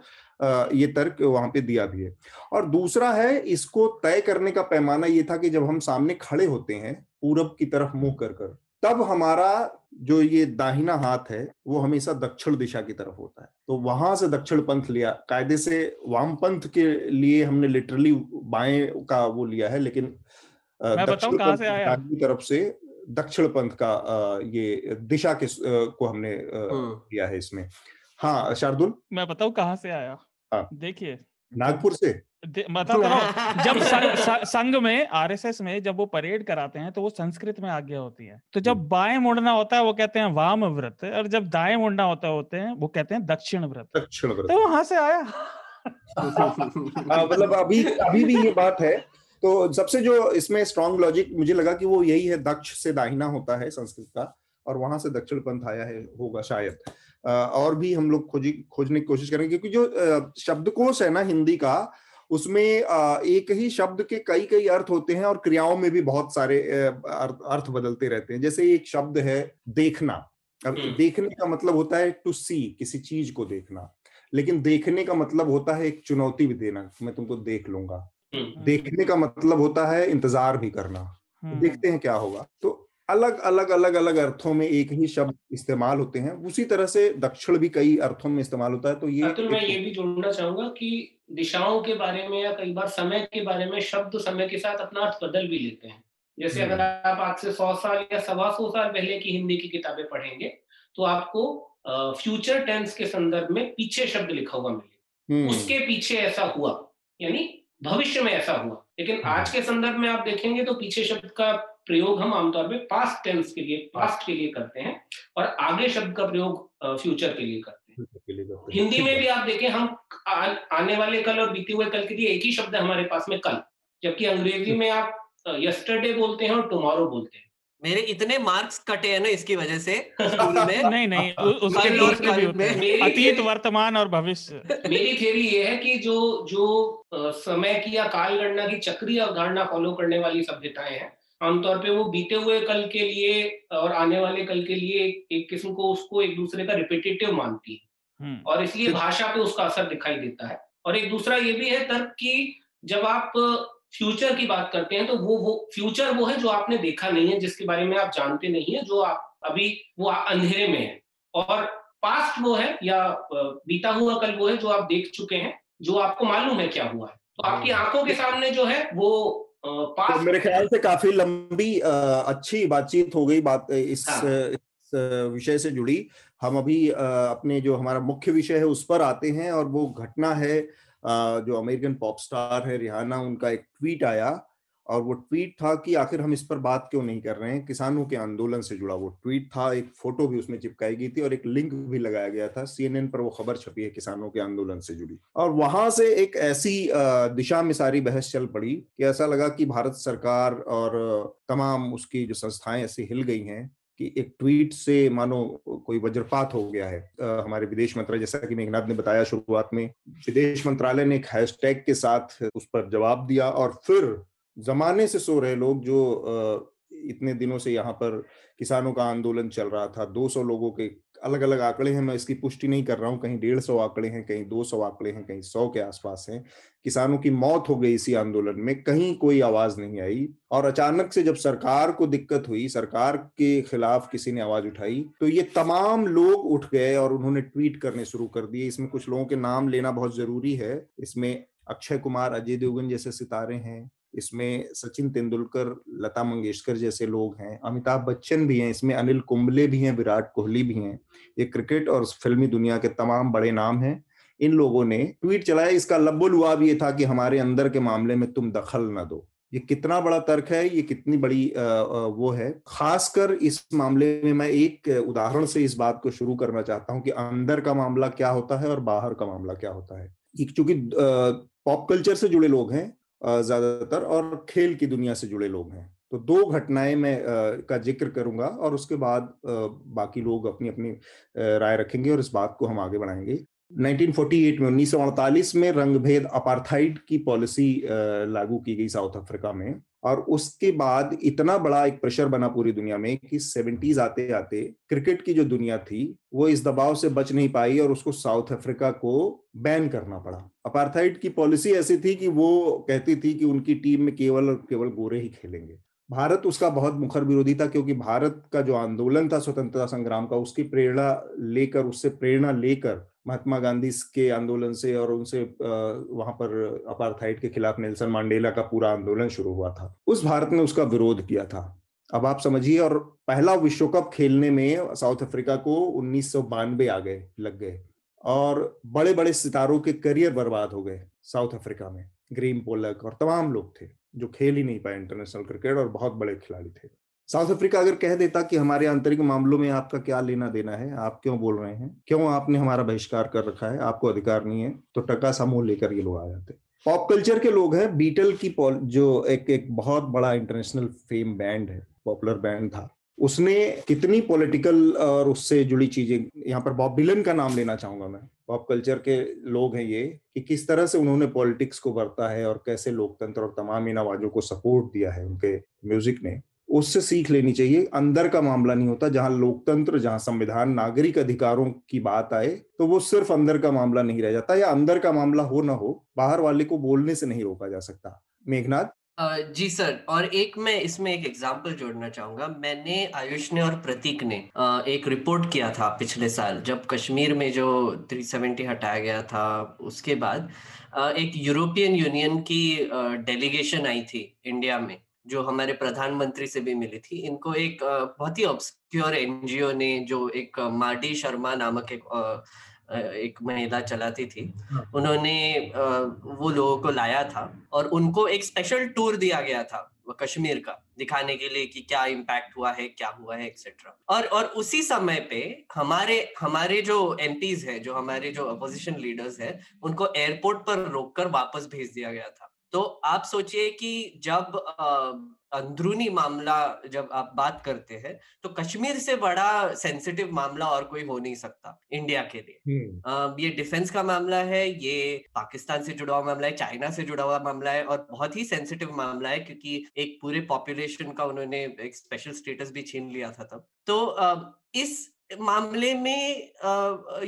ये तर्क वहाँ पे दिया भी है। और दूसरा है, इसको तय करने का पैमाना ये था कि जब हम सामने खड़े होते हैं, पूरब की तरफ़ मुँह कर कर तब हमारा जो ये दाहिना हाथ है वो हमेशा दक्षिण दिशा की तरफ़ होता है। तो वहाँ से दक्षिण पंथ लिया कायदे से वाम पंथ के लिए हमने लिटरली बाएँ का वो लिया है लेकिन दक्षिण पंथ की तरफ़ से दक्षिण पंथ का ये दिशा के को हमने लिया है इसमें। हाँ शार्दुल? मैं बताऊँ कहाँ से आया? हाँ। देखिए। नागपुर से? रहा जब संघ संघ में आरएसएस में जब वो परेड कराते हैं तो वो संस्कृत में आज्ञा होती है। तो जब। बाएँ मुड़ना होता है वो कहते हैं वाम व्रत और जब दाएँ मुड़ना होता होते हैं वो कहते हैं दक्षिण व्रत। दक्षिण व्रत। तो वहाँ से आया। हाँ, मतलब अभी अभी भी ये बात है। तो सबसे जो इसमें स्ट्रॉन्ग लॉजिक मुझे लगा कि वो यही है दक्ष से दाहिना होता है संस्कृत का और वहाँ से दक्षिण पंथ आया है होगा शायद। और भी हम लोग खोजी खोजने की कोशिश करेंगे क्योंकि जो शब्दकोश है ना हिंदी का उसमें एक ही शब्द के कई कई अर्थ होते हैं और क्रियाओं में भी बहुत सारे अर्थ बदलते रहते हैं। जैसे एक शब्द है देखना। अब। देखने का मतलब होता है टू सी किसी चीज़ को देखना। लेकिन देखने का मतलब होता है एक चुनौती भी देना मैं तुमको देख लूँगा। देखने का मतलब होता है इंतज़ार भी करना। तो देखते हैं क्या होगा। तो अलग अलग अलग अलग अर्थों में एक ही शब्द इस्तेमाल होते हैं। उसी तरह से दक्षिण भी कई अर्थों में इस्तेमाल होता है। तो ये अतुल मैं ये भी जोड़ना चाहूँगा कि दिशाओं के बारे में या कई बार समय के बारे में शब्द समय के साथ अपना अर्थ बदल भी लेते हैं जैसे अगर हम्म। आप आज से सौ साल या सवा सौ साल पहले की हिंदी की किताबें पढ़ेंगे तो आपको फ्यूचर टेंस के संदर्भ में पीछे शब्द लिखा हुआ मिले हम्म। उसके पीछे ऐसा हुआ यानी भविष्य में ऐसा हुआ लेकिन हाँ। आज के संदर्भ में आप देखेंगे तो पीछे शब्द का प्रयोग हम आमतौर पे पास्ट टेंस के लिए पास्ट के लिए करते हैं और आगे शब्द का प्रयोग फ्यूचर के लिए करते हैं हिंदी में भी आप देखें हम आ, आने वाले कल और बीते हुए कल के लिए एक ही शब्द है हमारे पास में कल जबकि अंग्रेज़ी में आप यस्टरडे बोलते हैं और टुमारो बोलते हैं। मेरे इतने मार्क्स कटे हैं ना इसकी वजह से स्कूल में। नहीं नहीं उसके दूसरे भी होते हैं। अतीत वर्तमान और भविष्य। मेरी थ्योरी ये है कि जो जो समय की या काल गणना की चक्रीय अवधारणा फॉलो करने वाली सभ्यताएँ हैं आमतौर पे वो बीते हुए कल के लिए और आने वाले कल के लिए एक, किस्म को उसको एक दूसरे का रिपीटेटिव मानती है। और इसलिए भाषा पे उसका असर दिखाई देता है। और एक दूसरा ये भी है तर्क कि जब आप फ्यूचर की बात करते हैं तो वो वो फ्यूचर वो है जो आपने देखा नहीं है जिसके बारे में आप जानते नहीं है जो आप अभी वो अंधेरे में है। और पास्ट वो है या बीता हुआ कल वो है जो आप देख चुके हैं जो आपको मालूम है क्या हुआ है। तो आपकी हाँ। आँखों के सामने जो है वो तो मेरे ख्याल से काफ़ी लंबी अच्छी बातचीत हो गई बात इस, हाँ। इस विषय से जुड़ी। हम अभी अपने जो हमारा मुख्य विषय है उस पर आते हैं और वो घटना है जो अमेरिकन पॉप स्टार है रिहाना, उनका एक ट्वीट आया और वो ट्वीट था कि आखिर हम इस पर बात क्यों नहीं कर रहे हैं? किसानों के आंदोलन से जुड़ा वो ट्वीट था, एक फ़ोटो भी उसमें चिपकाई गई थी और एक लिंक भी लगाया गया था सीएनएन पर वो खबर छपी है किसानों के आंदोलन से जुड़ी। और वहाँ से एक ऐसी दिशा में सारी बहस चल पड़ी कि ऐसा लगा कि भारत सरकार और तमाम उसकी जो संस्थाएँ ऐसी हिल गई हैं कि एक ट्वीट से मानो कोई वज्रपात हो गया है। आ, हमारे विदेश मंत्रालय जैसा कि मेघनाथ ने बताया शुरुआत में विदेश मंत्रालय ने एक हैशटैग के साथ उस पर जवाब दिया और फिर जमाने से सो रहे लोग जो आ, इतने दिनों से यहाँ पर किसानों का आंदोलन चल रहा था 200 लोगों के अलग अलग आंकड़े हैं, मैं इसकी पुष्टि नहीं कर रहा हूँ, कहीं डेढ़ सौ आंकड़े हैं, कहीं दो सौ आंकड़े हैं, कहीं सौ के आसपास हैं। किसानों की मौत हो गई इसी आंदोलन में, कहीं कोई आवाज़ नहीं आई और अचानक से जब सरकार को दिक्कत हुई, सरकार के खिलाफ किसी ने आवाज़ उठाई तो ये तमाम लोग उठ गए और उन्होंने ट्वीट करने शुरू कर दिए। इसमें कुछ लोगों के नाम लेना बहुत ज़रूरी है। इसमें अक्षय कुमार, अजय देवगन जैसे सितारे हैं इसमें सचिन तेंदुलकर, लता मंगेशकर जैसे लोग हैं, अमिताभ बच्चन भी हैं, इसमें अनिल कुंबले भी हैं, विराट कोहली भी हैं। ये क्रिकेट और फिल्मी दुनिया के तमाम बड़े नाम हैं। इन लोगों ने ट्वीट चलाया, इसका लब्बुल हुआ भी ये था कि हमारे अंदर के मामले में तुम दखल न दो। ये कितना बड़ा तर्क है, ये कितनी बड़ी वो है। खासकर इस मामले में मैं एक उदाहरण से इस बात को शुरू करना चाहता हूँ कि अंदर का मामला क्या होता है और बाहर का मामला क्या होता है। चूँकि पॉप कल्चर से जुड़े लोग हैं ज़्यादातर और खेल की दुनिया से जुड़े लोग हैं। तो दो घटनाएँ मैं का ज़िक्र करूँगा और उसके बाद बाकी लोग अपनी अपनी राय रखेंगे और इस बात को हम आगे बढ़ाएँगे। 1948 में, उन्नीस सौ अड़तालीस में रंगभेद अपार्थाइड की पॉलिसी लागू की गई साउथ अफ्रीका में। और उसके बाद इतना बड़ा एक प्रेशर बना पूरी दुनिया में कि सेवेंटीज आते आते क्रिकेट की जो दुनिया थी, वो इस दबाव से बच नहीं पाई और उसको साउथ अफ्रीका को बैन करना पड़ा। अपार्थाइड की पॉलिसी ऐसी थी कि वो कहती थी कि उनकी टीम में केवल और केवल गोरे ही खेलेंगे। भारत उसका बहुत मुखर विरोधी था क्योंकि भारत का जो आंदोलन था, स्वतंत्रता संग्राम का, उसकी प्रेरणा लेकर, उससे प्रेरणा लेकर महात्मा गांधी के आंदोलन से और उनसे वहाँ पर अपार्थाइड के खिलाफ नेल्सन मांडेला का पूरा आंदोलन शुरू हुआ था। उस भारत ने उसका विरोध किया था। अब आप समझिए और पहला विश्व कप खेलने में साउथ अफ्रीका को उन्नीस सौ बानवे आ गए, लग गए और बड़े बड़े सितारों के करियर बर्बाद हो गए साउथ अफ्रीका में, ग्रीन पोलक और तमाम लोग थे जो खेल ही नहीं पाए इंटरनेशनल क्रिकेट और बहुत बड़े खिलाड़ी थे। साउथ अफ्रीका अगर कह देता कि हमारे आंतरिक मामलों में आपका क्या लेना देना है, आप क्यों बोल रहे हैं? क्यों आपने हमारा बहिष्कार कर रखा है? आपको अधिकार नहीं है तो टका समूह लेकर ये लोग आ जाते पॉप कल्चर के लोग हैं, बीटल की जो एक एक बहुत बड़ा इंटरनेशनल फेम बैंड है, पॉपुलर बैंड था। उसने कितनी पॉलिटिकल और उससे जुड़ी चीज़ें, यहाँ पर बॉब डिलन का नाम लेना चाहूँगा मैं। पॉप कल्चर के लोग हैं ये, कि किस तरह से उन्होंने पॉलिटिक्स को बरता है और कैसे लोकतंत्र और तमाम इन आवाजों को सपोर्ट दिया है उनके म्यूज़िक ने। उससे सीख लेनी चाहिए। अंदर का मामला नहीं होता, जहाँ लोकतंत्र, जहाँ संविधान, नागरिक अधिकारों की बात आए तो वो सिर्फ़ अंदर का मामला नहीं रह जाता, या अंदर का मामला हो ना हो, बाहर वाले को बोलने से नहीं रोका जा सकता। मेघनाथ जी सर, और एक मैं इसमें एक एग्जांपल जोड़ना चाहूँगा। मैंने आयुष ने और प्रतीक ने एक रिपोर्ट किया था पिछले साल, जब कश्मीर में जो 370 हटाया गया था, उसके बाद एक यूरोपियन यूनियन की डेलीगेशन आई थी इंडिया में। जो हमारे प्रधानमंत्री से भी मिली थी इनको एक बहुत ही ऑब्सक्योर एनजीओ ने जो एक मार्टी शर्मा नामक एक एक महिला चलाती थी हाँ। उन्होंने वो लोगों को लाया था और उनको एक स्पेशल टूर दिया गया था कश्मीर का दिखाने के लिए कि क्या इम्पैक्ट हुआ है क्या हुआ है एक्सेट्रा और और उसी समय पे हमारे हमारे जो एमपीज है जो हमारे जो अपोजिशन लीडर्स है उनको एयरपोर्ट पर रोककर वापस भेज दिया गया था तो आप सोचिए कि जब अंदरूनी मामला जब आप बात करते हैं तो कश्मीर से बड़ा सेंसिटिव मामला और कोई हो नहीं सकता इंडिया के लिए। ये डिफेंस का मामला है ये पाकिस्तान से जुड़ा हुआ मामला है चाइना से जुड़ा हुआ मामला है और बहुत ही सेंसिटिव मामला है क्योंकि एक पूरे पॉपुलेशन का उन्होंने एक स्पेशल स्टेटस भी छीन लिया था तब। तो इस मामले में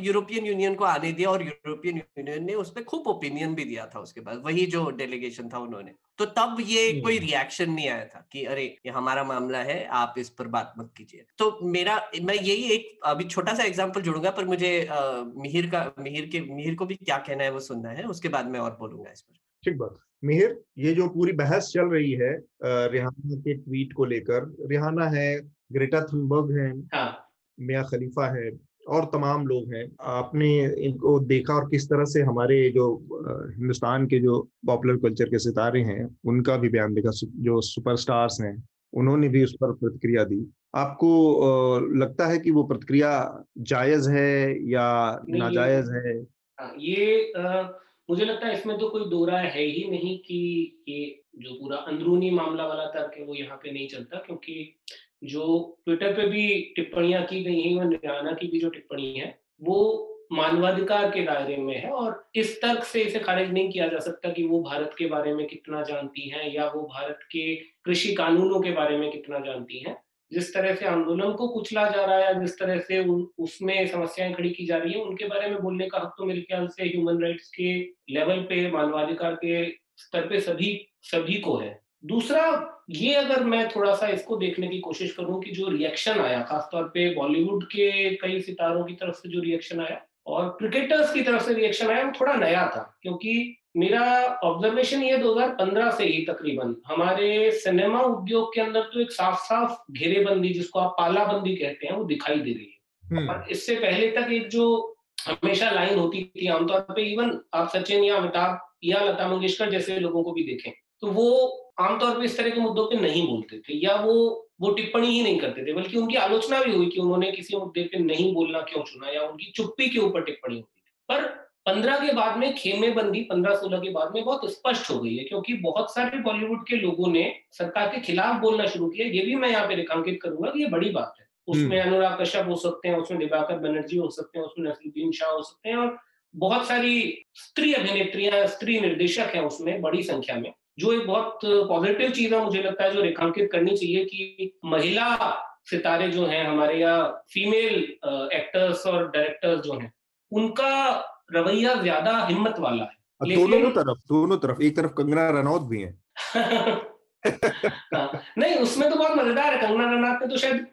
यूरोपियन यूनियन को आने दिया और यूरोपियन यूनियन ने उस पर खूब ओपिनियन भी दिया था उसके बाद वही जो डेलीगेशन था उन्होंने। तो तब ये कोई रिएक्शन नहीं आया था कि अरे ये हमारा मामला है आप इस पर बात मत कीजिए। तो मेरा मैं यही एक अभी छोटा सा एग्जांपल जोड़ूँगा पर मुझे मिहिर का मिहिर के मिहिर को भी क्या कहना है वो सुनना है उसके बाद मैं और बोलूँगा इस पर। ठीक बात। मिहिर ये जो पूरी बहस चल रही है रिहाना के ट्वीट को लेकर रिहाना है ग्रेटा थुनबर्ग है। हाँ. मियाँ खलीफा है और तमाम लोग हैं। आपने इनको देखा और किस तरह से हमारे जो हिंदुस्तान के जो पॉपुलर कल्चर के सितारे हैं उनका भी बयान देखा। जो सुपरस्टार्स हैं उन्होंने भी उस पर प्रतिक्रिया दी। आपको लगता है कि वो प्रतिक्रिया जायज़ है या नाजायज है? हाँ, ये आ, मुझे लगता है इसमें तो कोई दो राय है ही नहीं कि ये जो पूरा अंदरूनी मामला वाला तर्क है वो यहाँ पे नहीं चलता क्योंकि जो ट्विटर पे भी टिप्पणियाँ की गई हैं निराना की भी जो टिप्पणी है वो मानवाधिकार के दायरे में है और इस तर्क से इसे खारिज नहीं किया जा सकता कि वो भारत के बारे में कितना जानती हैं या वो भारत के कृषि कानूनों के बारे में कितना जानती हैं। जिस तरह से आंदोलन को कुचला जा रहा है जिस तरह से उ, उसमें समस्याएँ खड़ी की जा रही है उनके बारे में बोलने का हक तो मेरे ख्याल से ह्यूमन राइट्स के लेवल पे मानवाधिकार के स्तर पे सभी सभी को है। दूसरा ये अगर मैं थोड़ा सा इसको देखने की कोशिश करूँ कि जो रिएक्शन आया खासतौर पे बॉलीवुड के कई सितारों की तरफ़ से जो रिएक्शन आया और क्रिकेटर्स की तरफ़ से रिएक्शन आया वो थोड़ा नया था क्योंकि मेरा ऑब्जर्वेशन ये 2015 से ही तकरीबन हमारे सिनेमा उद्योग के अंदर तो एक साफ़ साफ़ घेरेबंदी जिसको आप पालाबंदी कहते हैं वो दिखाई दे रही है हम्म। और इससे पहले तक एक जो हमेशा लाइन होती थी आमतौर पर इवन आप सचिन या अमिताभ या लता मंगेशकर जैसे लोगों को भी देखें तो वो आमतौर पर इस तरह के मुद्दों पर नहीं बोलते थे या वो वो टिप्पणी ही नहीं करते थे बल्कि उनकी आलोचना भी हुई कि उन्होंने किसी मुद्दे पे नहीं बोलना क्यों चुना या उनकी चुप्पी के ऊपर टिप्पणी होती थी। पर पंद्रह के बाद में खेमे बंदी पंद्रह सोलह के बाद में बहुत स्पष्ट हो गई है क्योंकि बहुत सारे बॉलीवुड के लोगों ने सरकार के खिलाफ बोलना शुरू किया। ये भी मैं यहाँ पे रेखांकित करूँगा कि ये बड़ी बात है। उसमें हम्म। अनुराग कश्यप हो सकते हैं उसमें दिवाकर बनर्जी हो सकते हैं उसमें नसरुद्दीन शाह हो सकते हैं और बहुत सारी स्त्री अभिनेत्रियाँ स्त्री निर्देशक हैं उसमें बड़ी संख्या में। जो एक बहुत पॉजिटिव चीज़ है मुझे लगता है जो रेखांकित करनी चाहिए कि महिला सितारे जो हैं हमारे यहाँ फीमेल एक्टर्स और डायरेक्टर्स जो हैं उनका रवैया ज़्यादा हिम्मत वाला है। दोनों तरफ़ दोनों तरफ़ एक तरफ़ कंगना रनौत भी है। हाँ, नहीं उसमें तो बहुत मज़ेदार है कंगना रनौत ने तो शायद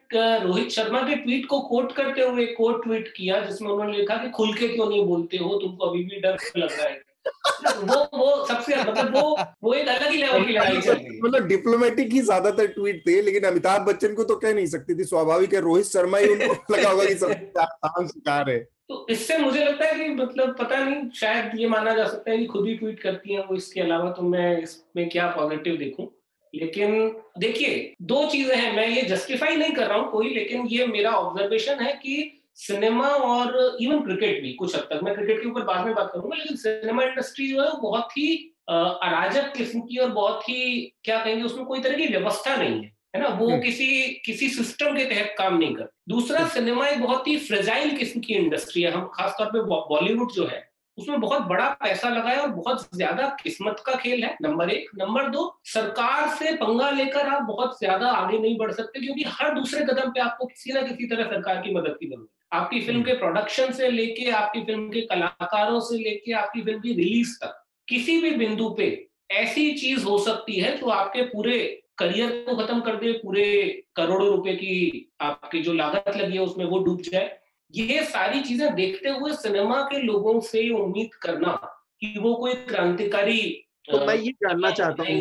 रोहित शर्मा के ट्वीट को कोट करते हुए कोट ट्वीट किया जिसमें उन्होंने लिखा कि खुल के क्यों नहीं बोलते हो तुमको अभी भी डर लग रहा है। वो वो सबसे मतलब वो वो एक अलग ही लेवल की लड़ाई चल रही मतलब डिप्लोमेटिक ही ज़्यादातर ट्वीट थे लेकिन अमिताभ बच्चन को तो कह नहीं सकती थी स्वाभाविक है रोहित शर्मा ही उनको लगा होगा कि सबसे आसान शिकार है। तो इससे मुझे लगता है कि मतलब पता नहीं शायद ये माना जा सकता है कि खुद ही ट्वीट करती हैं वो इसके अलावा तो मैं इसमें क्या पॉजिटिव देखूँ? लेकिन देखिए दो चीज़ें हैं मैं ये जस्टिफाई नहीं कर रहा हूँ कोई लेकिन ये मेरा ऑब्जर्वेशन है कि सिनेमा और इवन क्रिकेट भी कुछ हद तक। मैं क्रिकेट के ऊपर बाद में बात करूँगा लेकिन सिनेमा इंडस्ट्री जो है बहुत ही अराजक किस्म की और बहुत ही क्या कहेंगे उसमें कोई तरह की व्यवस्था नहीं है है ना? वो हम्म। किसी किसी सिस्टम के तहत काम नहीं कर दूसरा सिनेमा एक बहुत ही फ्रेजाइल किस्म की इंडस्ट्री है। हम खासतौर पे बॉलीवुड जो है उसमें बहुत बड़ा पैसा लगाया और बहुत ज़्यादा किस्मत का खेल है नंबर एक। नंबर दो सरकार से पंगा लेकर आप बहुत ज़्यादा आगे नहीं बढ़ सकते क्योंकि हर दूसरे कदम पे आपको किसी ना किसी तरह सरकार की मदद की ज़रूरत आपकी फ़िल्म के प्रोडक्शन से लेके आपकी फ़िल्म के कलाकारों से लेके आपकी फ़िल्म की रिलीज़ तक किसी भी बिंदु पे ऐसी चीज़ हो सकती है जो आपके पूरे करियर को खत्म कर दे पूरे करोड़ों रुपए की आपकी जो लागत लगी है उसमें वो डूब जाए। ये सारी चीज़ें देखते हुए सिनेमा के लोगों से उम्मीद करना कि वो कोई क्रांतिकारी तो मैं ये जानना चाहता हूँ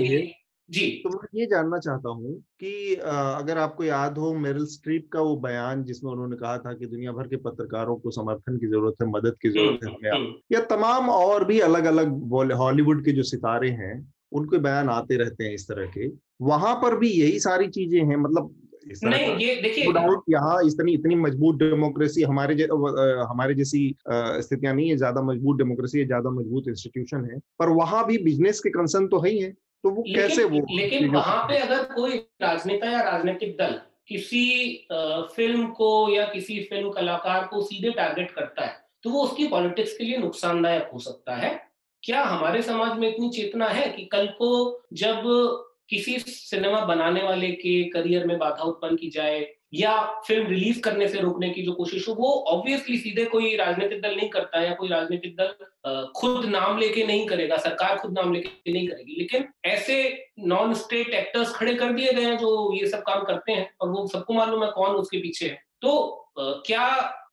जी। तो मैं ये जानना चाहता हूँ कि अगर आपको याद हो मेरल स्ट्रीप का वो बयान जिसमें उन्होंने कहा था कि दुनिया भर के पत्रकारों को समर्थन की ज़रूरत है मदद की ज़रूरत है हमें या तमाम और भी अलग अलग हॉलीवुड के जो सितारे हैं उनके बयान आते रहते हैं इस तरह के। वहाँ पर भी यही सारी चीज़ें हैं मतलब इस नहीं ये देखिए डाउट यहाँ इतनी इतनी मज़बूत डेमोक्रेसी हमारे जै, हमारे जैसी स्थितियाँ नहीं है ज़्यादा मज़बूत डेमोक्रेसी है ज़्यादा मज़बूत इंस्टीट्यूशन है पर वहाँ भी बिज़नेस के कंसर्न तो है ही है। तो वो कैसे वो लेकिन वहाँ पे अगर कोई राजनेता या राजनीतिक दल किसी फ़िल्म को या किसी फ़िल्म कलाकार को सीधे टारगेट करता है तो वो उसकी पॉलिटिक्स के लिए नुकसानदायक हो सकता है। क्या हमारे समाज में इतनी चेतना है कि कल को जब किसी सिनेमा बनाने वाले के करियर में बाधा उत्पन्न की जाए या फ़िल्म रिलीज़ करने से रोकने की जो कोशिश हो, वो ऑब्वियसली सीधे कोई राजनीतिक दल नहीं करता या कोई राजनीतिक दल खुद नाम लेके नहीं करेगा, सरकार खुद नाम लेके नहीं करेगी। लेकिन ऐसे नॉन स्टेट एक्टर्स खड़े कर दिए गए हैं जो ये सब काम करते हैं और वो सबको मालूम है कौन उसके पीछे है। तो क्या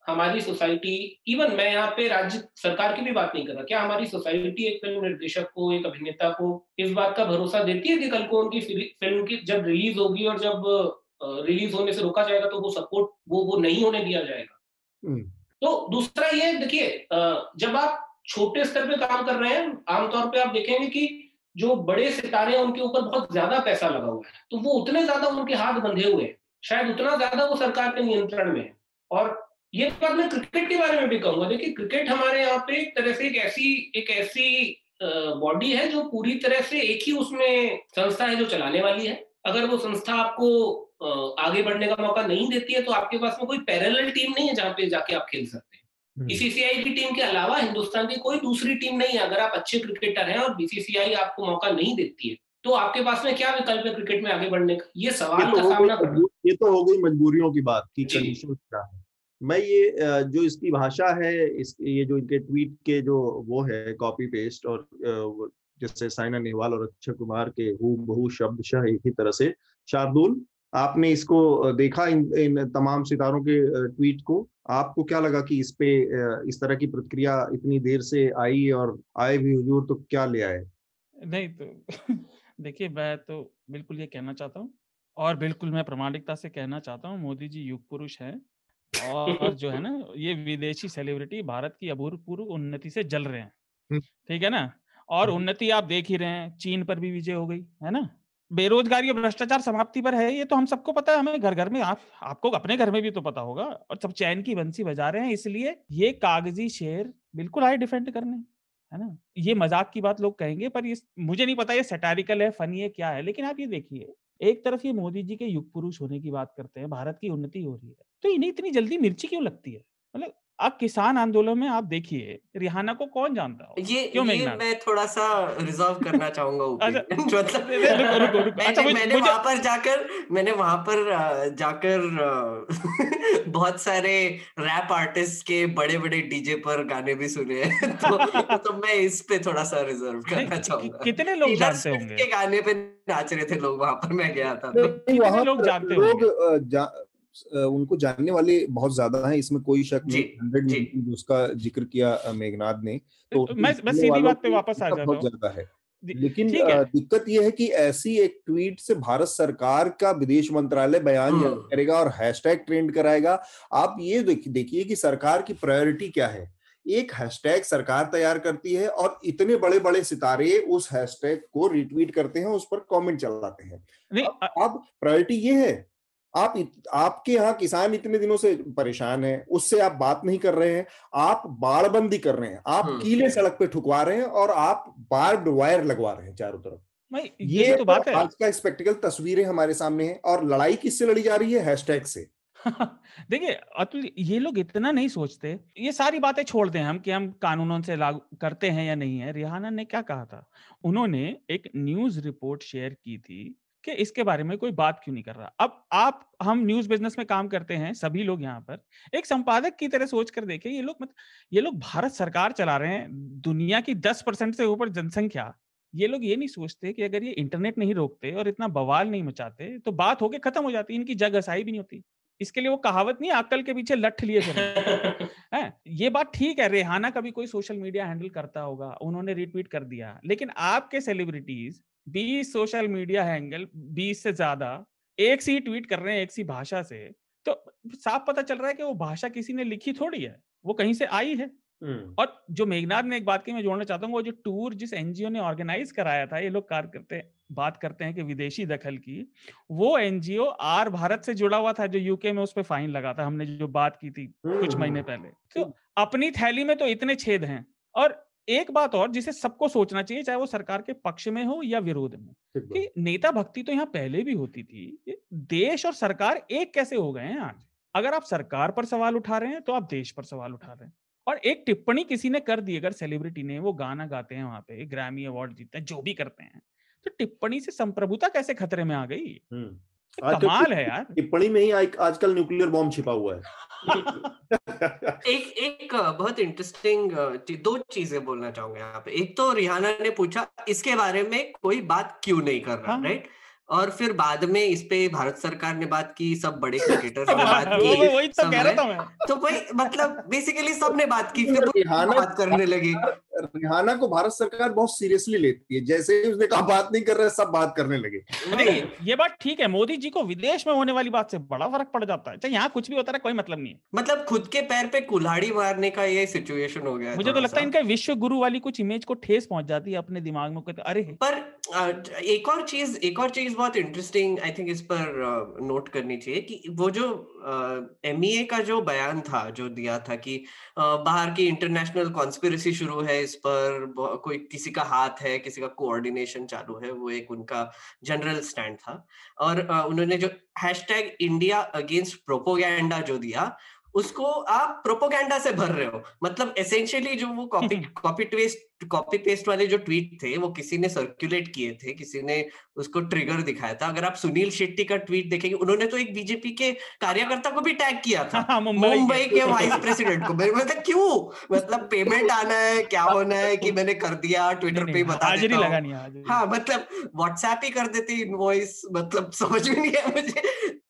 हमारी सोसाइटी इवन मैं यहाँ पे राज्य सरकार की भी बात नहीं कर रहा, क्या हमारी सोसाइटी एक फ़िल्म निर्देशक को, एक अभिनेता को इस बात का भरोसा देती है कि कल को उनकी फ़िल्म की जब रिलीज़ होगी और जब रिलीज़ होने से रोका जाएगा तो वो सपोर्ट वो वो नहीं होने दिया जाएगा। हम्म, तो दूसरा ये देखिए जब आप छोटे स्तर पे काम कर रहे हैं आमतौर पे आप देखेंगे कि जो बड़े सितारे हैं उनके ऊपर बहुत ज़्यादा पैसा लगा हुआ है। तो वो उतने ज़्यादा उनके हाथ बंधे हुए हैं। शायद उतना ज़्यादा वो सरकार के नियंत्रण में है। और ये बात मैं क्रिकेट के बारे में भी कहूँगा। देखिए क्रिकेट हमारे यहाँ पे एक तरह से एक ऐसी एक ऐसी बॉडी है जो पूरी तरह से एक ही उसमें संस्था है जो चलाने वाली है। अगर वो संस्था आपको आगे बढ़ने का मौका नहीं देती है तो आपके पास में कोई पैरेलल टीम नहीं है जहाँ पे जाके आप खेल सकते हैं। हम्म, बीसीसीआई की टीम के अलावा हिंदुस्तान की कोई दूसरी टीम नहीं है। अगर आप अच्छे क्रिकेटर हैं और बीसीसीआई आपको मौका नहीं देती है तो आपके पास में क्या विकल्प है क्रिकेट में आगे बढ़ने का? ये ये सवाल तो का सामना ये तो हो गई मजबूरियों की बात की। कंडीशन क्या है। मैं ये जो इसकी भाषा है इस ये जो इनके ट्वीट के जो वो है कॉपी पेस्ट और जैसे साइना नेहवाल और अक्षय कुमार के हु बहु शब्दशः एक ही तरह से शार्दुल आपने इसको देखा इन, इन तमाम सितारों के ट्वीट को? आपको क्या लगा कि इस पे इस तरह की प्रतिक्रिया इतनी देर से आई और आए भी हुजूर तो क्या ले आए? नहीं तो देखिए मैं तो बिल्कुल ये कहना चाहता हूँ और बिल्कुल मैं प्रमाणिकता से कहना चाहता हूँ मोदी जी युग पुरुष हैं और जो है ना ये विदेशी सेलिब्रिटी भारत की अभूतपूर्व उन्नति से जल रहे हैं। हम्म। ठीक है ना? और हम्म। उन्नति आप देख ही रहे हैं चीन पर भी विजय हो गई है ना? बेरोजगारी और भ्रष्टाचार समाप्ति पर है ये तो हम सबको पता है, हमें घर घर में आप, आपको अपने घर में भी तो पता होगा और सब चैन की बंसी बजा रहे हैं, इसलिए ये कागज़ी शेर बिल्कुल आए डिफेंड करने, है ना? ये मज़ाक की बात लोग कहेंगे, पर ये मुझे नहीं पता ये सेटारिकल है फनी है, क्या है, लेकिन आप ये देखिए, एक तरफ़ ये मोदी जी के युग पुरुष होने की बात करते हैं, भारत की उन्नति हो रही है तो इन्हें इतनी जल्दी मिर्ची क्यों लगती है? मतलब आप किसान आंदोलन में आप देखिए रिहाना को कौन जानता हो ये क्यों ये मैं थोड़ा सा रिज़र्व करना चाहूँगा अच्छा, मतलब नहीं, नहीं, रुको, रुको, रुको। अच्छा, मैंने मुझे- मैंने मुझे- वहाँ पर जाकर मैंने वहाँ पर जाकर बहुत सारे रैप आर्टिस्ट के बड़े बड़े डीजे पर गाने भी सुने हैं। तो तो मैं इस पे थोड़ा सा रिज़र्व करना चाहूँगा। कितने लोग जानते होंगे? गाने पे नाच रहे थे लोग वहाँ पर मैं गया था। तो लोग जानते लोग उनको जानने वाले बहुत ज़्यादा हैं इसमें कोई शक नहीं हंड्रेड उसका ज़िक्र किया मेघनाथ ने तो मैं मैं सीधी बात पे वापस आ जाता बहुत ज़्यादा है। लेकिन दिक्कत यह है कि ऐसी एक ट्वीट से भारत सरकार का विदेश मंत्रालय बयान हम्म। जारी करेगा और हैशटैग ट्रेंड कराएगा। आप ये देखिए कि सरकार की प्रायोरिटी क्या है। एक हैशटैग सरकार तैयार करती है और इतने बड़े बड़े सितारे उस हैशटैग को रिट्वीट करते हैं उस पर कमेंट चलाते हैं। नहीं अब अब प्रायोरिटी ये है आप इत- आपके यहाँ किसान इतने दिनों से परेशान है उससे आप बात नहीं कर रहे हैं आप बाड़बंदी कर रहे हैं आप हम्म। कीले सड़क पे ठुकवा रहे हैं और आप बार्ड वायर लगवा रहे हैं चारों तरफ़। ये ये तो बात है। आज का स्पेक्टिकल तस्वीरें हमारे सामने हैं और लड़ाई किससे लड़ी जा रही है? हैशटैग से। देखिए अतुल ये लोग इतना नहीं सोचते। ये सारी बातें छोड़ दें हम कि हम कानूनों से लागू करते हैं या नहीं है। रिहाना ने क्या कहा था? उन्होंने एक न्यूज़ रिपोर्ट शेयर की थी कि इसके बारे में कोई बात क्यों नहीं कर रहा। अब आप हम न्यूज़ बिज़नेस में काम करते हैं सभी लोग यहाँ पर एक संपादक की तरह सोच कर देखें ये लोग मतलब ये लोग भारत सरकार चला रहे हैं दुनिया की दस परसेंट से ऊपर जनसंख्या। ये लोग ये नहीं सोचते कि अगर ये इंटरनेट नहीं रोकते और इतना बवाल नहीं मचाते तो बात होके खत्म हो जाती इनकी जग असाई भी नहीं होती। इसके लिए वो कहावत नहीं अक्कल के पीछे लठ लिए है? ये बात ठीक है रेहाना का भी कोई सोशल मीडिया हैंडल करता होगा उन्होंने रिट्वीट कर दिया लेकिन आपके सेलिब्रिटीज बीस सोशल मीडिया हैंडल बीस से ज़्यादा एक सी ट्वीट कर रहे हैं एक सी भाषा से तो साफ़ पता चल रहा है कि वो भाषा किसी ने लिखी थोड़ी है वो कहीं से आई है। और जो मेघनाथ ने एक बात की मैं जोड़ना चाहता हूँ वो जो टूर जिस एनजीओ ने ऑर्गेनाइज कराया था ये लोग कार्य करते बात करते हैं कि विदेशी दखल की वो एनजीओ आर भारत से जुड़ा हुआ था जो यूके में उस पर फाइन लगा था हमने जो बात की थी कुछ महीने पहले। तो अपनी थैली में तो इतने छेद हैं और एक बात और जिसे सबको सोचना चाहिए चाहे वो सरकार के पक्ष में हो या विरोध में। कि नेता भक्ति तो यहाँ पहले भी होती थी देश और सरकार एक कैसे हो गए हैं आज? अगर आप सरकार पर सवाल उठा रहे हैं तो आप देश पर सवाल उठा रहे हैं। और एक टिप्पणी किसी ने कर दी अगर सेलिब्रिटी ने वो गाना गाते हैं वहाँ पे ग्रैमी अवार्ड जीतते हैं जो भी करते हैं तो टिप्पणी से संप्रभुता कैसे खतरे में आ गई? तो कमाल है यार। टिप्पणी में ही आजकल न्यूक्लियर बॉम्ब छिपा हुआ है। एक एक बहुत इंटरेस्टिंग दो चीज़ें बोलना चाहूँगा यहाँ पे। एक तो रिहाना ने पूछा इसके बारे में कोई बात क्यों नहीं कर रहा राइट हाँ। और फिर बाद में इस पे भारत सरकार ने बात की सब बड़े क्रिकेटर्स ने बात की वही तो कह रहा था मैं। तो भाई मतलब बेसिकली सबने बात की फिर रिहाना बात करने लगे। रिहाना को भारत सरकार बहुत सीरियसली लेती है। जैसे ही उसने कहा बात नहीं कर रहे सब बात करने लगे। नहीं ये बात ठीक है मोदी जी को विदेश में होने वाली बात से बड़ा फ़र्क पड़ जाता है। यहाँ कुछ भी होता है कोई मतलब नहीं है। मतलब खुद के पैर पे कुल्हाड़ी मारने का ये सिचुएशन हो गया मुझे तो लगता है इनका विश्व गुरु वाली कुछ इमेज को ठेस पहुँच जाती है अपने दिमाग में अरे। पर एक और चीज़ एक और चीज़ बहुत इंटरेस्टिंग आई थिंक इस पर नोट करनी चाहिए कि वो जो एम uh, का जो बयान था जो दिया था कि बाहर की इंटरनेशनल कॉन्स्पिरसी शुरू है इस पर कोई किसी का हाथ है किसी का कोऑर्डिनेशन चालू है वो एक उनका जनरल स्टैंड था। और उन्होंने जो हैशटैग इंडिया अगेंस्ट प्रोपोगैंडा जो दिया उसको आप प्रोपोगैंडा से भर रहे हो। मतलब एसेंशियली जो वो copy copy paste copy paste वाले जो ट्वीट थे वो किसी ने सर्कुलेट किए थे किसी ने उसको ट्रिगर दिखाया था। अगर आप सुनील शेट्टी का ट्वीट देखेंगे उन्होंने तो एक बीजेपी के कार्यकर्ता को भी टैग किया था। हाँ, मुंबई के। वाइस प्रेसिडेंट को। मतलब क्यों? मतलब पेमेंट आना है क्या होना है कि मैंने कर दिया? ट्विटर पे बता देता हाँ। मतलब व्हाट्सएप ही कर देते इनवॉइस मतलब समझ में नहीं है मुझे।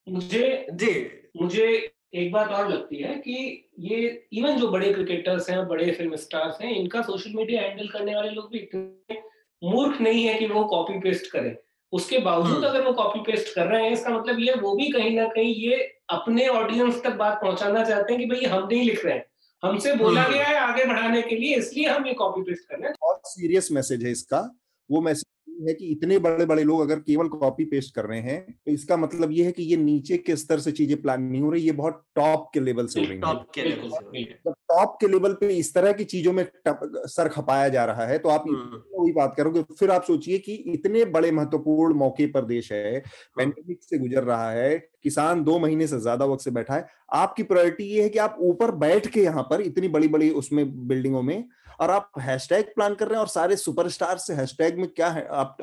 मुझे जी। मुझे एक बात और लगती है कि ये इवन जो बड़े क्रिकेटर्स हैं बड़े फ़िल्म स्टार्स हैं इनका सोशल मीडिया हैंडल करने वाले लोग भी इतने मूर्ख नहीं है कि वो कॉपी पेस्ट करें उसके बावजूद हम्म। अगर वो कॉपी पेस्ट कर रहे हैं इसका मतलब ये वो भी कहीं ना कहीं ये अपने ऑडियंस तक बात पहुंचाना चाहते हैं कि भाई हम नहीं लिख रहे हैं हमसे बोला हम्म। गया है आगे बढ़ाने के लिए इसलिए हम ये कॉपी पेस्ट कर रहे हैं बहुत सीरियस मैसेज है इसका वो मैसेज है कि इतने बड़े बड़े लोग अगर केवल कॉपी पेस्ट कर रहे हैं तो इसका मतलब ये है कि ये नीचे के स्तर से चीज़ें प्लान नहीं हो रही ये बहुत टॉप के लेवल से हो रही टॉप के लेवल से टॉप के लेवल पे इस तरह की चीज़ों में सर खपाया जा रहा है तो आप हम्म। वही बात करोगे। फिर आप सोचिए कि इतने बड़े महत्वपूर्ण मौके पर देश है पेंडेमिक से गुजर रहा है किसान दो महीने से ज़्यादा वक्त से बैठा है आपकी प्रायोरिटी ये है कि आप ऊपर बैठ के यहाँ पर इतनी बड़ी बड़ी उसमें बिल्डिंगों में और आप हैशटैग प्लान कर रहे हैं और सारे सुपरस्टार से हैशटैग में क्या है, आप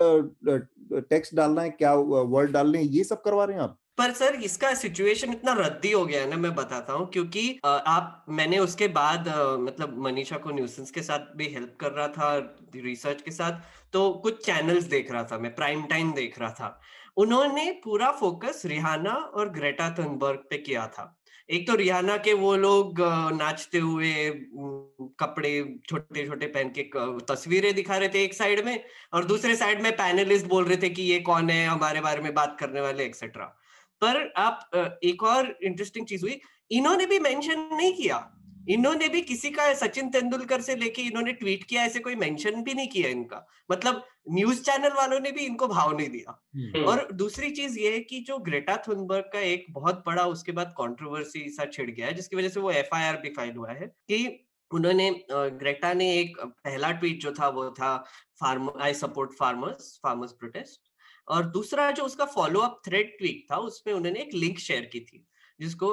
टेक्स्ट डालना है, क्या वर्ड डालने हैं, ये सब करवा रहे हैं आप? पर सर, इसका सिचुएशन इतना रद्दी हो गया है ना, मैं बताता हूँ, क्योंकि आप, मैंने उसके बाद मतलब मनीषा को न्यूसेंस के साथ भी हेल्प कर रहा था रिसर्च के साथ तो कुछ चैनल्स देख रहा था, मैं प्राइम टाइम देख रहा था। उन्होंने पूरा फोकस रिहाना और ग्रेटा थनबर्ग पे किया था। एक तो रिहाना के वो लोग नाचते हुए कपड़े छोटे छोटे पहन के तस्वीरें दिखा रहे थे एक साइड में और दूसरे साइड में पैनलिस्ट बोल रहे थे कि ये कौन है, हमारे बारे में बात करने वाले एक्सेट्रा पर आप एक और इंटरेस्टिंग चीज़ हुई, इन्होंने भी मेंशन नहीं किया। इन्होंने भी किसी का सचिन तेंदुलकर से लेके इन्होंने ट्वीट किया ऐसे कोई मेंशन भी नहीं किया इनका। मतलब न्यूज़ चैनल वालों ने भी इनको भाव नहीं दिया। हम्म। और दूसरी चीज़ ये है कि जो ग्रेटा थुनबर्ग का एक बहुत बड़ा उसके बाद कंट्रोवर्सी सा छिड़ गया है जिसकी वजह से वो एफआईआर भी फ़ाइल हुआ है कि उन्होंने ग्रेटा ने एक पहला ट्वीट जो था वो था farm I support farmers farmers protest और दूसरा जो उसका फॉलो अप थ्रेड ट्वीट था उसमें उन्होंने एक लिंक शेयर की थी। जिसको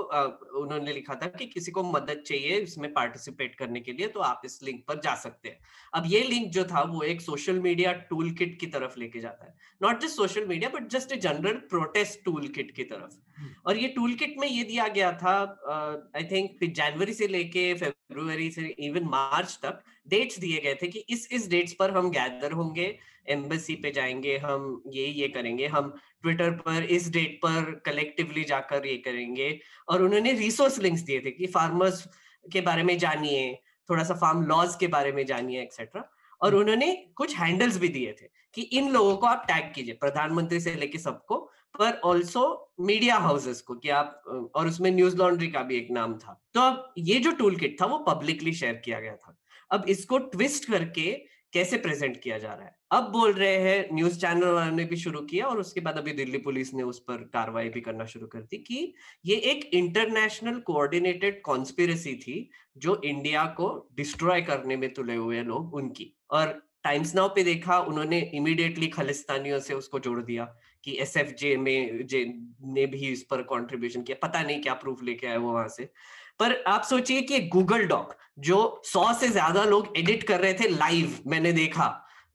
उन्होंने लिखा था कि किसी को मदद चाहिए इसमें पार्टिसिपेट करने के लिए तो आप इस लिंक पर जा सकते हैं। अब ये लिंक जो था वो एक सोशल मीडिया टूल किट की तरफ़ लेके जाता है। Not just social media but just a general protest tool kit की तरफ़। और ये टूल किट में ये दिया गया था आई थिंक जनवरी से लेके फेब्रुवरी से इवन मार्च तक डेट्स दिए गए थे कि इस इस डेट्स पर हम गैदर होंगे एम्बेसी पे जाएँगे हम ये ये करेंगे हम ट्विटर पर इस डेट पर कलेक्टिवली जाकर ये करेंगे। और उन्होंने रिसोर्स लिंक्स दिए थे कि फार्मर्स के बारे में जानिए थोड़ा सा फार्म लॉज के बारे में जानिए एक्सेट्रा और हम्म। उन्होंने कुछ हैंडल्स भी दिए थे कि इन लोगों को आप टैग कीजिए प्रधानमंत्री से लेके सबको पर ऑल्सो मीडिया हाउसेस को कि आप और उसमें न्यूज़ लॉन्ड्री का भी एक नाम था। तो अब ये जो टूल किट था वो पब्लिकली शेयर किया गया था। अब इसको ट्विस्ट करके कैसे प्रेजेंट किया जा रहा है? अब बोल रहे हैं न्यूज़ चैनल वालों ने भी शुरू किया और उसके बाद अभी दिल्ली पुलिस ने उस पर कार्रवाई भी करना शुरू कर दी कि ये एक इंटरनेशनल कोऑर्डिनेटेड कॉन्स्पिरसी थी जो इंडिया को डिस्ट्रॉय करने में तुले हुए लोग उनकी। और टाइम्स नाउ पे देखा, उन्होंने इमीडिएटली खालिस्तानियों से उसको जोड़ दिया कि एस एफ़ जे में जे ने भी इस पर कंट्रीब्यूशन किया। पता नहीं क्या प्रूफ लेके आए वो वहाँ से। पर आप सोचिए कि गूगल डॉक जो सौ से ज़्यादा लोग एडिट कर रहे थे लाइव मैंने देखा।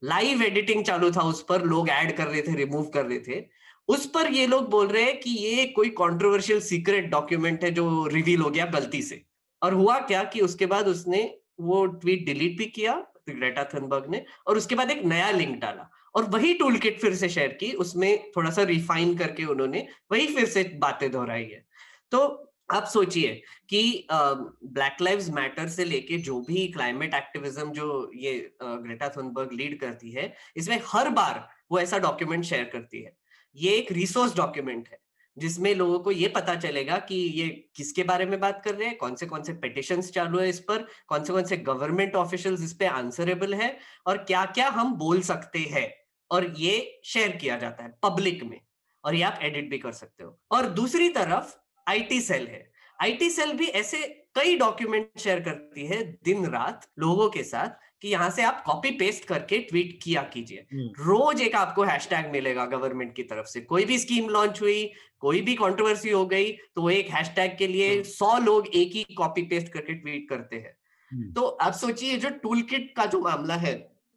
लाइव एडिटिंग चालू था, उस पर लोग ऐड कर रहे थे रिमूव कर रहे थे। उस पर ये लोग बोल रहे हैं कि ये कोई कंट्रोवर्शियल सीक्रेट डॉक्यूमेंट है जो रिवील हो गया गलती से। और हुआ क्या कि उसके बाद उसने वो ट्वीट डिलीट भी किया ग्रेटा थनबर्ग ने, और उसके बाद एक नया लिंक डाला। और वही टूल किट फिर से शेयर की, उसमें थोड़ा सा रिफाइन करके उन्होंने, वही फिर से बातें दोहराई है। तो आप सोचिए कि ब्लैक लाइव्स मैटर से लेके जो भी क्लाइमेट एक्टिविज्म जो ये ग्रेटा थुनबर्ग लीड करती है, इसमें हर बार वो ऐसा डॉक्यूमेंट शेयर करती है। ये एक रिसोर्स डॉक्यूमेंट है, जिसमें लोगों को ये पता चलेगा कि ये किसके बारे में बात कर रहे हैं, कौन से कौन से पिटिशन चालू है इस पर, कौन से कौन से गवर्नमेंट ऑफिशियल्स इस पे आंसरेबल है, और क्या क्या हम बोल सकते हैं, और ये शेयर किया जाता है पब्लिक में, और ये आप एडिट भी कर सकते हो। और दूसरी तरफ़ आईटी सेल है आईटी सेल भी ऐसे कई डॉक्यूमेंट शेयर करती है दिन रात लोगों के साथ कि यहाँ से आप कॉपी पेस्ट करके ट्वीट किया कीजिए हम्म। रोज एक आपको हैशटैग मिलेगा गवर्नमेंट की तरफ़ से कोई भी स्कीम लॉन्च हुई कोई भी कंट्रोवर्सी हो गई तो वो एक हैशटैग के लिए हम्म। सौ लोग एक ही कॉपी पेस्ट करके ट्वीट करते हैं हम्म। तो आप सोचिए जो टूल किट का जो मामला है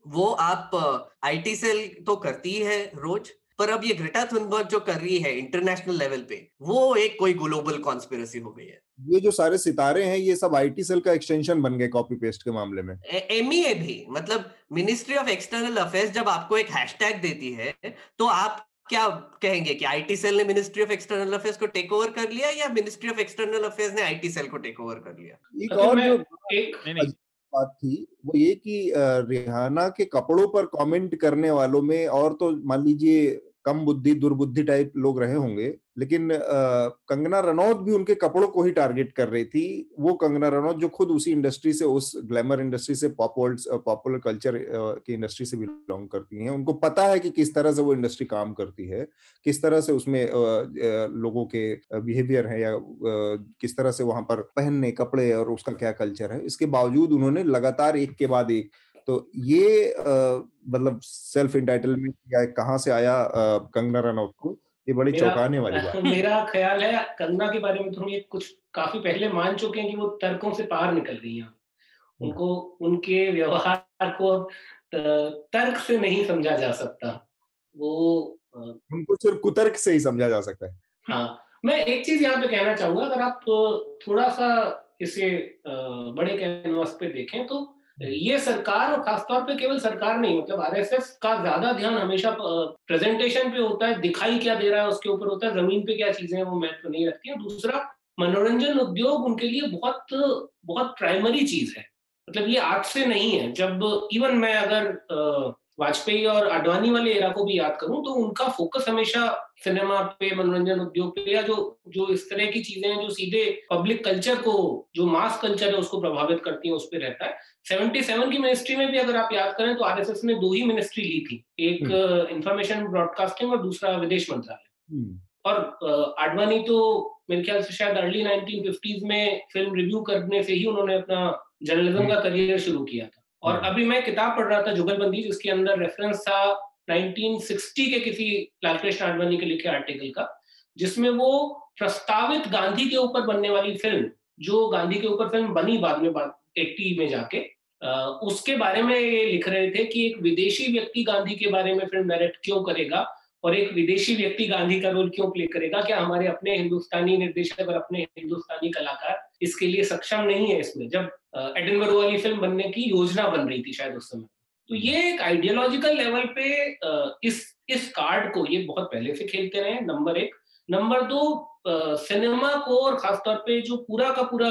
वो आप आईटी सेल तो करती है रोज पर अब ये ग्रेटा थुनबर्ग जो कर रही है इंटरनेशनल लेवल पे वो एक कोई ग्लोबल कॉन्स्पिरसी हो गई है। ये जो सारे सितारे हैं ये सब आईटी सेल का एक्सटेंशन बन गए कॉपी पेस्ट के मामले में। एमईए भी मतलब मिनिस्ट्री ऑफ़ एक्सटर्नल अफेयर्स जब आपको एक हैशटैग देती है तो आप क्या कहेंगे कि आईटी सेल ने मिनिस्ट्री ऑफ़ एक्सटर्नल अफेयर्स को टेक ओवर कर लिया या मिनिस्ट्री ऑफ़ एक्सटर्नल अफेयर्स ने आईटी सेल को टेक ओवर कर लिया? एक और जो एक बात थी वो ये कि रिहाना के कपड़ों पर कमेंट करने वालों में और तो मान लीजिए कम बुद्धि दुर्बुद्धि टाइप लोग रहे होंगे लेकिन आ, कंगना रनौत भी उनके कपड़ों को ही टारगेट कर रही थी। वो कंगना रनौत जो खुद उसी इंडस्ट्री से उस ग्लैमर इंडस्ट्री से पॉप वर्ल्ड पॉपुलर कल्चर की इंडस्ट्री से बिलोंग करती हैं। उनको पता है कि किस तरह से वो इंडस्ट्री काम करती है किस तरह से उसमें लोगों के बिहेवियर है या किस तरह से वहाँ पर पहनने कपड़े और उसका क्या कल्चर है। इसके बावजूद उन्होंने लगातार एक के बाद एक तो ये मतलब सेल्फ इंटाइटलमेंट या कहाँ से आया कंगना रनौत को? ये बड़ी चौंकाने वाली बात। मेरा ख्याल है कंगना के बारे में तो हम ये कुछ काफ़ी पहले मान चुके हैं कि वो तर्कों से पार निकल रही हैं। उनको उनके व्यवहार को अब तर्क से नहीं समझा जा सकता। वो उनको सिर्फ़ कुतर्क से ही समझा जा सकता है। हाँ मैं एक चीज़ यहाँ पे कहना चाहूँगा अगर आप थोड़ा सा इसे बड़े कैनवास पे देखें तो ये सरकार, और खासतौर पे केवल सरकार नहीं मतलब आरएसएस का ज़्यादा ध्यान हमेशा प्रेजेंटेशन पे होता है, दिखाई क्या दे रहा है उसके ऊपर होता है, ज़मीन पे क्या चीज़ें हैं वो महत्व नहीं रखती है। दूसरा, मनोरंजन उद्योग उनके लिए बहुत बहुत प्राइमरी चीज़ है। मतलब ये आज से नहीं है, जब इवन मैं अगर वाजपेयी और आडवाणी वाले एरा को भी याद करूँ तो उनका फोकस हमेशा सिनेमा पे मनोरंजन उद्योग पे या जो जो इस तरह की चीज़ें हैं जो सीधे पब्लिक कल्चर को जो मास कल्चर है उसको प्रभावित करती है उस पर रहता है सेवेंटी सेवन की मिनिस्ट्री में भी अगर आप याद करें तो आरएसएस ने दो ही मिनिस्ट्री ली थी एक इंफॉर्मेशन हम्म। ब्रॉडकास्टिंग और दूसरा विदेश मंत्रालय हम्म। और आडवाणी तो मेरे ख्याल से शायद अर्ली नाइनटीन में फ़िल्म रिव्यू करने से ही उन्होंने अपना जर्नलिज्म हम्म। का करियर शुरू किया था और हम्म। अभी मैं किताब पढ़ रहा था जुगलबंदी जिसके अंदर रेफरेंस था 1960 के किसी लालकृष्ण आडवाणी के लिखे आर्टिकल का जिसमें वो प्रस्तावित गांधी के ऊपर बनने वाली फ़िल्म जो गांधी के ऊपर फ़िल्म बनी बाद में एट्टी में जाके उसके बारे में ये लिख रहे थे कि एक विदेशी व्यक्ति गांधी के बारे में फ़िल्म डायरेक्ट क्यों करेगा और एक विदेशी व्यक्ति गांधी का रोल क्यों प्ले करेगा? क्या हमारे अपने हिंदुस्तानी निर्देशक और अपने हिंदुस्तानी कलाकार इसके लिए सक्षम नहीं है इसमें? जब एडनबरो वाली फ़िल्म बनने की योजना बन रही थी शायद उस समय। तो ये एक आइडियोलॉजिकल लेवल पे इस इस कार्ड को ये बहुत पहले से खेलते रहे नंबर एक। नंबर दो सिनेमा को और खासतौर पे जो पूरा का पूरा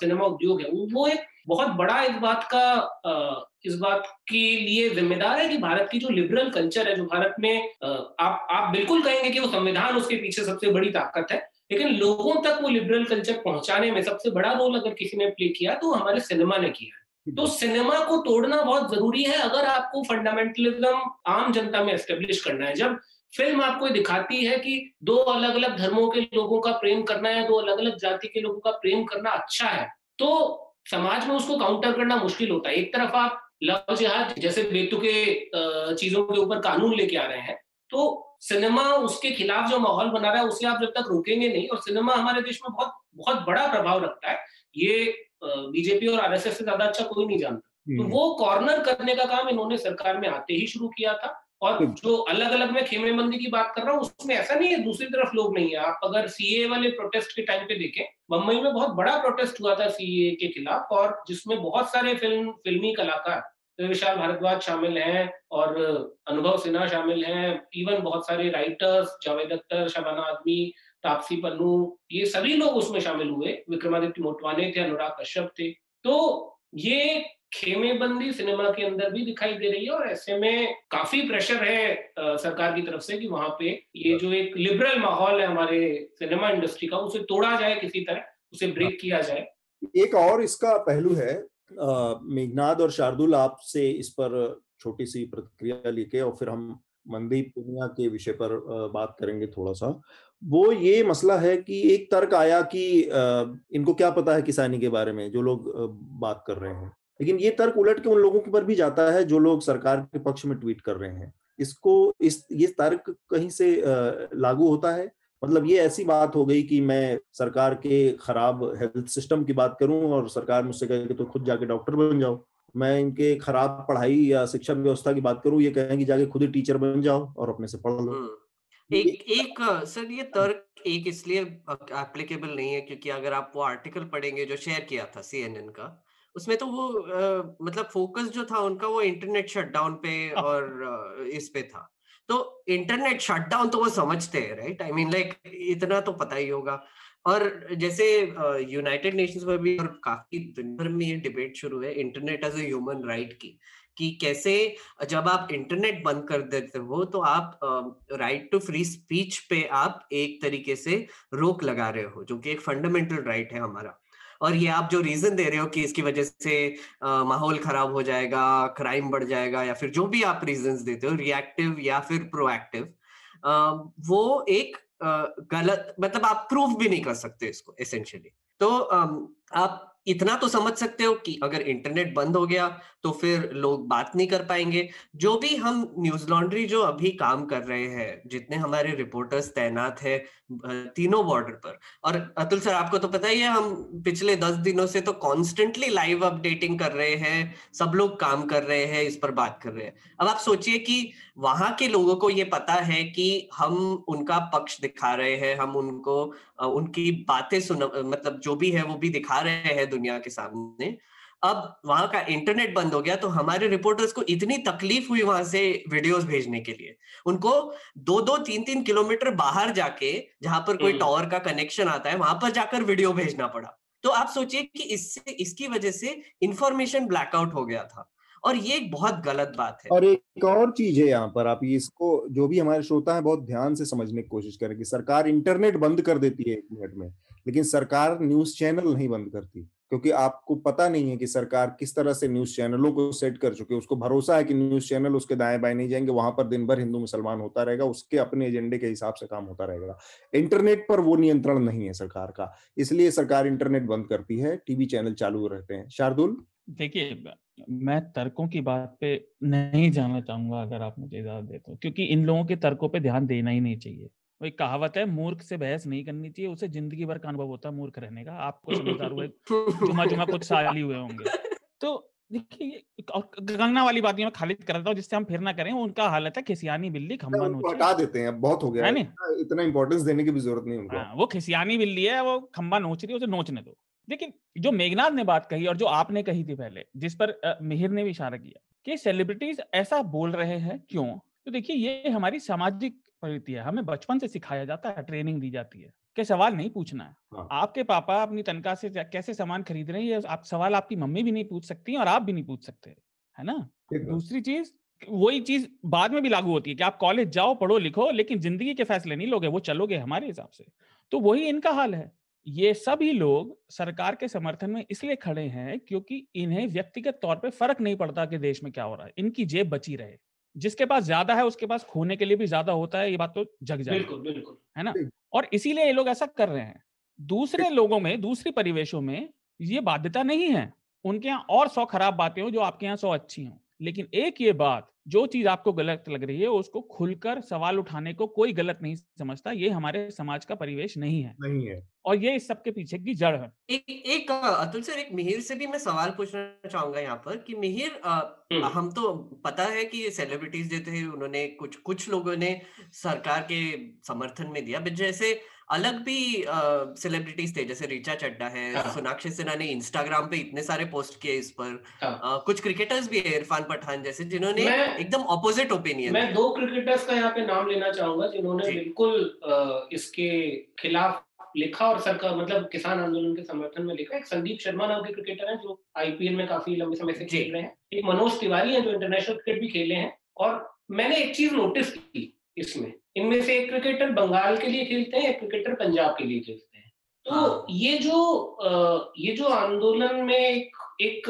सिनेमा उद्योग है, वो एक बहुत बड़ा इस बात का इस बात के लिए जिम्मेदार है कि भारत की जो लिबरल कल्चर है, जो भारत में आप आप बिल्कुल कहेंगे कि वो संविधान उसके पीछे सबसे बड़ी ताकत है, लेकिन लोगों तक वो लिबरल कल्चर पहुँचाने में सबसे बड़ा रोल अगर किसी ने प्ले किया तो हमारे सिनेमा ने किया तो सिनेमा को तोड़ना बहुत ज़रूरी है, अगर आपको फंडामेंटलिज्म आम जनता में एस्टेब्लिश करना है। जब फ़िल्म आपको दिखाती है कि दो अलग अलग धर्मों के लोगों का प्रेम करना है, दो अलग अलग जाति के लोगों का प्रेम करना अच्छा है तो समाज में उसको काउंटर करना मुश्किल होता है। एक तरफ़ आप लव जिहाद जैसे बेतुके चीज़ों के ऊपर कानून लेके आ रहे हैं तो सिनेमा उसके खिलाफ जो माहौल बना रहा है उसे आप जब तक रोकेंगे नहीं और सिनेमा हमारे देश में बहुत बहुत बड़ा प्रभाव रखता है। ये बीजेपी और आरएसएस से ज़्यादा अच्छा कोई नहीं जानता। तो हम्म। वो कॉर्नर करने का काम इन्होंने सरकार में आते ही शुरू किया था। और जो अलग अलग मैं खेमे बंदी की बात कर रहा हूँ उसमें ऐसा नहीं है दूसरी तरफ़ लोग नहीं है। आप अगर सीए वाले प्रोटेस्ट के टाइम पे देखें मुंबई में बहुत बड़ा प्रोटेस्ट हुआ था सीए के खिलाफ और जिसमें बहुत सारे फ़िल्म फिल्मी कलाकार तो विशाल भारद्वाज शामिल हैं और अनुभव सिन्हा शामिल हैं इवन बहुत सारे राइटर्स जावेद अख्तर शबाना आदमी तापसी पन्नू ये सभी लोग उसमें शामिल हुए। विक्रमादित्य मोटवाने थे अनुराग कश्यप थे। तो ये खेमेबंदी सिनेमा के अंदर भी दिखाई दे रही है और ऐसे में काफ़ी प्रेशर है आ, सरकार की तरफ़ से कि वहाँ पे ये जो एक लिबरल माहौल है हमारे सिनेमा इंडस्ट्री का उसे तोड़ा जाए किसी तरह उसे ब्रेक किया जाए। एक और इसका पहलू है मेघनाद और शार्दुल आपसे इस पर छोटी सी प्रतिक्रिया लेके और फिर हम मनदीप पुनिया के विषय पर बात करेंगे थोड़ा सा। वो ये मसला है कि एक तर्क आया कि इनको क्या पता है किसानी के बारे में जो लोग बात कर रहे हैं। लेकिन ये तर्क उलट के उन लोगों के ऊपर भी जाता है जो लोग सरकार के पक्ष में ट्वीट कर रहे हैं। इसको इस ये तर्क कहीं से लागू होता है? मतलब ये ऐसी बात हो गई कि मैं सरकार के खराब हेल्थ सिस्टम की बात करूँ और सरकार मुझसे कहे कि तो खुद जाके डॉक्टर बन जाओ। मैं इनके खराब पढ़ाई या शिक्षा व्यवस्था की बात करूँ ये कहें कि जाके खुद ही टीचर बन जाओ और अपने से पढ़ लो। हम्म। एक एक सर ये तर्क एक इसलिए एप्लीकेबल नहीं है क्योंकि अगर आप वो आर्टिकल पढ़ेंगे जो शेयर किया था सीएनएन का उसमें तो वो आ, मतलब फोकस जो था उनका वो इंटरनेट शटडाउन पे और इस पे था। तो इंटरनेट शटडाउन तो वो समझते हैं राइट आई मीन लाइक इतना तो पता ही होगा। और जैसे यूनाइटेड नेशंस में भी और काफ़ी दुनिया भर में ये डिबेट शुरू है internet as a human right की कि कैसे जब आप इंटरनेट बंद कर देते हो तो आप राइट टू फ्री स्पीच पे आप एक तरीके से रोक लगा रहे हो जो कि एक फंडामेंटल राइट है हमारा। और ये आप जो रीजन दे रहे हो कि इसकी वजह से माहौल खराब हो जाएगा क्राइम बढ़ जाएगा या फिर जो भी आप रीजन देते हो रिएक्टिव या फिर प्रोएक्टिव वो एक गलत मतलब आप प्रूफ भी नहीं कर सकते इसको एसेंशियली तो आप इतना तो समझ सकते हो कि अगर इंटरनेट बंद हो गया तो फिर लोग बात नहीं कर पाएँगे। जो भी हम न्यूज़ लॉन्ड्री जो अभी काम कर रहे हैं, जितने हमारे रिपोर्टर्स तैनात है तीनों बॉर्डर पर। और अतुल सर, आपको तो पता ही है, हम पिछले दस दिनों से तो कॉन्स्टेंटली लाइव अपडेटिंग कर रहे हैं, सब लोग काम कर रहे हैं, इस पर बात कर रहे हैं। अब आप सोचिए कि वहाँ के लोगों को ये पता है कि हम उनका पक्ष दिखा रहे हैं, हम उनको उनकी बातें सुन मतलब जो भी है वो भी दिखा रहे हैं दुनिया के सामने। अब वहाँ का इंटरनेट बंद हो गया तो हमारे रिपोर्टर्स को इतनी तकलीफ़ हुई वहाँ से वीडियोस भेजने के लिए। उनको दो दो तीन तीन किलोमीटर बाहर जाके जहाँ पर कोई टावर हम्म। का कनेक्शन आता है वहाँ पर जाकर वीडियो भेजना पड़ा। तो आप सोचिए कि इससे इसकी वजह से इंफॉर्मेशन ब्लैकआउट हो गया था। और ये एक बहुत गलत बात है। और एक और चीज़ है यहाँ पर, आप इसको, जो भी हमारे श्रोता है, बहुत ध्यान से समझने की कोशिश करें कि सरकार इंटरनेट बंद कर देती है एक मिनट में, लेकिन सरकार न्यूज़ चैनल नहीं बंद करती, क्योंकि आपको पता नहीं है कि सरकार किस तरह से न्यूज़ चैनलों को सेट कर चुके उसको भरोसा है कि न्यूज़ चैनल उसके दाएँ बाएँ नहीं जाएँगे, वहाँ पर दिन भर हिंदू मुसलमान होता रहेगा, उसके अपने एजेंडे के हिसाब से काम होता रहेगा। इंटरनेट पर वो नियंत्रण नहीं है सरकार का, इसलिए सरकार इंटरनेट बंद करती है, टीवी चैनल चालू रहते हैं। शार्दुल? देखिए मैं तर्कों की बात पे नहीं जाना चाहूँगा अगर आप मुझे इजाज़त देते हो क्योंकि इन लोगों के तर्कों पे ध्यान देना ही नहीं चाहिए। वो एक कहावत है मूर्ख से बहस नहीं करनी चाहिए उसे ज़िंदगी भर का अनुभव होता है मूर्ख रहने का। आपको समझदार हुए जुमा जुमा कुछ साल ही हुए होंगे। तो देखिए कंगना वाली बात मैं खालिद कर देता हूँ जिससे हम फिर ना करें उनका हालत है खिसियानी बिल्ली खम्बा नोचे। हटा देते हैं बहुत हो गया है इतना इंपॉर्टेंस देने की भी ज़रूरत नहीं उनको। हाँ, वो खिसियानी बिल्ली है वो खम्बा नोच रही है उसे नोचने दो। लेकिन जो मेघनाथ ने बात कही और जो आपने कही थी पहले जिस पर मिहिर ने भी इशारा किया कि सेलिब्रिटीज ऐसा बोल रहे हैं क्यों? तो देखिए ये हमारी सामाजिक प्रवृत्ति है। हमें बचपन से सिखाया जाता है ट्रेनिंग दी जाती है। कि सवाल नहीं पूछना है। हाँ। आपके पापा अपनी तनख्वाह से कैसे सामान खरीद रहे हैं ये आप सवाल आपकी मम्मी भी नहीं पूछ सकती और आप भी नहीं पूछ सकते है ना? दूसरी चीज़ वही चीज़ बाद में भी लागू होती है कि आप कॉलेज जाओ पढ़ो लिखो लेकिन ज़िंदगी के फैसले नहीं लोगे वो चलोगे हमारे हिसाब से। तो वही इनका हाल है। ये सभी लोग सरकार के समर्थन में इसलिए खड़े हैं क्योंकि इन्हें व्यक्तिगत तौर पे फ़र्क नहीं पड़ता कि देश में क्या हो रहा है। इनकी जेब बची रहे। जिसके पास ज़्यादा है उसके पास खोने के लिए भी ज़्यादा होता है ये बात तो जग जाए बिल्कुल बिल्कुल। है ना? और इसीलिए ये लोग ऐसा कर रहे हैं। दूसरे लोगों में दूसरे परिवेशों में ये बाध्यता नहीं है। उनके यहाँ और सौ खराब बातें हो जो आपके यहाँ सौ अच्छी हों। लेकिन एक ये बात जो चीज़ आपको गलत लग रही है उसको खुलकर सवाल उठाने को कोई गलत नहीं समझता ये हमारे समाज का परिवेश नहीं है। नहीं है। और ये इस सबके पीछे की जड़ है। एक एक अतुल सर एक मिहिर से भी मैं सवाल पूछना चाहूँगा यहाँ पर कि मिहिर हम्म। हम तो पता है कि ये सेलिब्रिटीज जो थे उन्होंने कुछ कुछ लोगों ने सरकार के समर्थन में दिया जैसे अलग भी सेलिब्रिटीज uh, थे जैसे रिचा चड्डा है हाँ. सोनाक्षी सिन्हा ने इंस्टाग्राम पे इतने सारे पोस्ट किए इस पर। हाँ. आ, कुछ क्रिकेटर्स भी है इरफान पठान जैसे जिन्होंने एकदम ऑपोजिट ओपिनियन मैं दो क्रिकेटर्स का यहाँ पे नाम लेना चाहूँगा जिन्होंने बिल्कुल इसके खिलाफ लिखा और सरकार मतलब किसान आंदोलन के समर्थन में लिखा। एक संदीप शर्मा नाम के क्रिकेटर हैं जो आईपीएल में काफ़ी लंबे समय से खेल रहे हैं। एक मनोज तिवारी हैं जो इंटरनेशनल क्रिकेट भी खेले हैं। और मैंने एक चीज़ नोटिस की इसमें। इनमें से एक क्रिकेटर बंगाल के लिए खेलते हैं एक क्रिकेटर पंजाब के लिए खेलते हैं। तो हाँ। ये जो ये जो आंदोलन में एक एक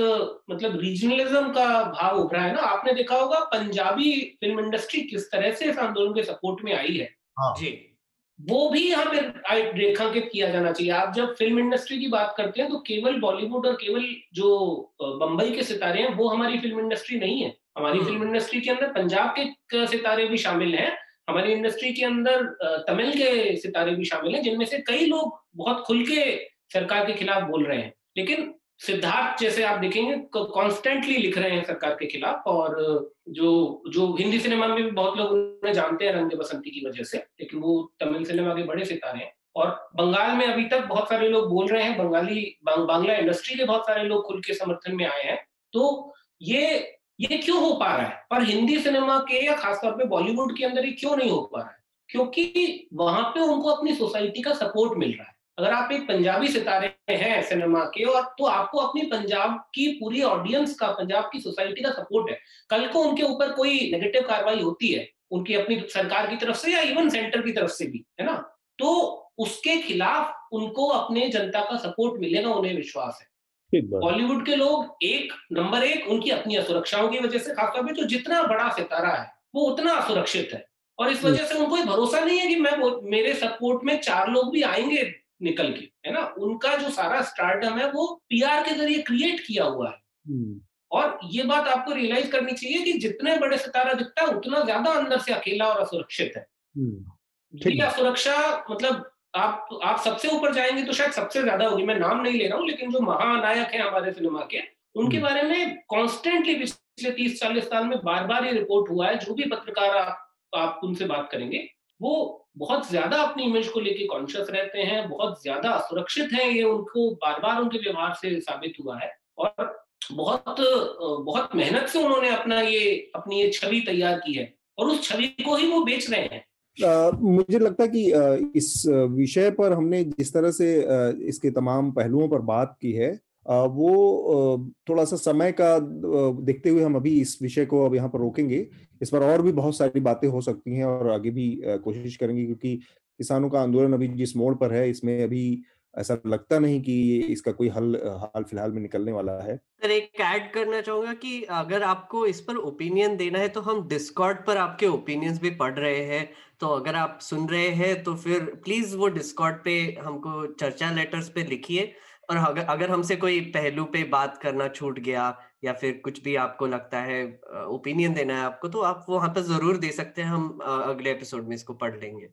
मतलब रीजनलिज्म का भाव उभरा है ना आपने देखा होगा पंजाबी फ़िल्म इंडस्ट्री किस तरह से इस आंदोलन के सपोर्ट में आई है। हाँ। जी। वो भी यहाँ पे रेखांकित किया जाना चाहिए। आप जब फ़िल्म इंडस्ट्री की बात करते हैं तो केवल बॉलीवुड और केवल जो बंबई के सितारे हैं वो हमारी फ़िल्म इंडस्ट्री नहीं है। हमारी फ़िल्म हम्म। इंडस्ट्री के अंदर पंजाब के सितारे भी शामिल हैं। हमारी इंडस्ट्री के अंदर तमिल के सितारे भी शामिल हैं, जिनमें से कई लोग बहुत खुल के सरकार के खिलाफ बोल रहे हैं। लेकिन सिद्धार्थ जैसे आप देखेंगे कॉन्स्टेंटली लिख रहे हैं सरकार के खिलाफ और जो जो हिंदी सिनेमा में भी बहुत लोग उन्हें जानते हैं रंग बसंती की वजह से, लेकिन वो तमिल सिनेमा के बड़े सितारे हैं। और बंगाल में अभी तक बहुत सारे लोग बोल रहे हैं, बंगाली बांग्ला इंडस्ट्री के बहुत सारे लोग खुल के समर्थन में आए हैं। तो ये ये क्यों हो पा रहा है? और हिंदी सिनेमा के या खासतौर पे बॉलीवुड के अंदर ये क्यों नहीं हो पा रहा है? क्योंकि वहाँ पे उनको अपनी सोसाइटी का सपोर्ट मिल रहा है। अगर आप एक पंजाबी सितारे हैं सिनेमा के और तो आपको अपनी पंजाब की पूरी ऑडियंस का पंजाब की सोसाइटी का सपोर्ट है। कल को उनके ऊपर कोई नेगेटिव कार्रवाई होती है उनकी अपनी सरकार की तरफ़ से या इवन सेंटर की तरफ़ से भी है ना? तो उसके खिलाफ उनको अपने जनता का सपोर्ट मिलेगा उन्हें विश्वास है। बॉलीवुड के लोग एक नंबर एक उनकी अपनी असुरक्षाओं की वजह से खासतौर पर जो जितना बड़ा सितारा है वो उतना असुरक्षित है। और इस वजह से उनको भरोसा नहीं है कि मैं मेरे सपोर्ट में चार लोग भी आएँगे निकल के है ना? उनका जो सारा स्टार्टअप है वो पीआर के ज़रिए क्रिएट किया हुआ है। हम्म। और ये बात आपको रियलाइज़ करनी चाहिए कि जितने बड़े सितारा दिखता है उतना ज़्यादा अंदर से अकेला और असुरक्षित है। हम्म। असुरक्षा मतलब आप आप सबसे ऊपर जाएँगे तो शायद सबसे ज़्यादा होगी मैं नाम नहीं ले रहा हूँ लेकिन जो महानायक है हमारे सिनेमा के उनके हम्म। बारे में कॉन्स्टेंटली पिछले तीस चालीस साल में बार बार ये रिपोर्ट हुआ है जो भी पत्रकार आप, आप उनसे बात करेंगे वो बहुत ज़्यादा अपनी इमेज को लेके कॉन्शियस रहते हैं बहुत ज़्यादा सुरक्षित है ये उनको बार बार उनके व्यवहार से साबित हुआ है और बहुत बहुत मेहनत से उन्होंने अपना ये अपनी ये छवि तैयार की है और उस छवि को ही वो बेच रहे हैं मुझे लगता है कि इस विषय पर हमने जिस तरह से इसके तमाम पहलुओं पर बात की है वो थोड़ा सा समय का देखते हुए हम अभी इस विषय को अब यहाँ पर रोकेंगे। इस पर और भी बहुत सारी बातें हो सकती हैं और आगे भी कोशिश करेंगे क्योंकि किसानों का आंदोलन अभी जिस मोड़ पर है, इसमें अभी ऐसा लगता नहीं कि इसका कोई हल हाल फ़िलहाल में निकलने वाला है। सर एक ऐड करना चाहूँगा कि अगर आपको इस पर ओपिनियन देना है तो हम डिस्कॉर्ड पर आपके ओपिनियंस भी पढ़ रहे हैं। तो अगर आप सुन रहे हैं तो फिर प्लीज़ वो डिस्कॉर्ड पे हमको चर्चा लेटर्स पे लिखिए। और अगर अगर हमसे कोई पहलू पे बात करना छूट गया या फिर कुछ भी आपको लगता है ओपिनियन देना है आपको तो आप वहाँ पर ज़रूर दे सकते हैं हम अगले एपिसोड में इसको पढ़ लेंगे।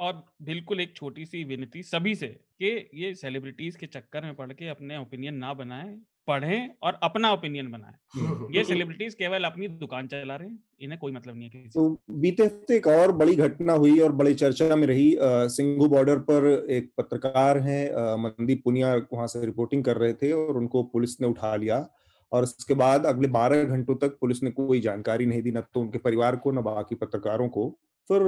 और बिल्कुल एक छोटी सी विनती सभी से कि ये सेलिब्रिटीज के चक्कर में पढ़ के अपने ओपिनियन ना बनाएँ पढ़ें और अपना ओपिनियन बनाएँ। ये सेलिब्रिटीज केवल अपनी दुकान चला रहे हैं इन्हें कोई मतलब नहीं है किसी तो बीते हफ़्ते एक और बड़ी घटना हुई और बड़ी चर्चा में रही सिंगू बॉर्डर पर एक पत्रकार हैं मनदीप पुनिया वहाँ से रिपोर्टिंग कर रहे थे और उनको पुलिस ने उठा लिया। और उसके बाद अगले बारह घंटों तक पुलिस ने कोई जानकारी नहीं दी, न तो उनके परिवार को, न बाकी पत्रकारों को। फिर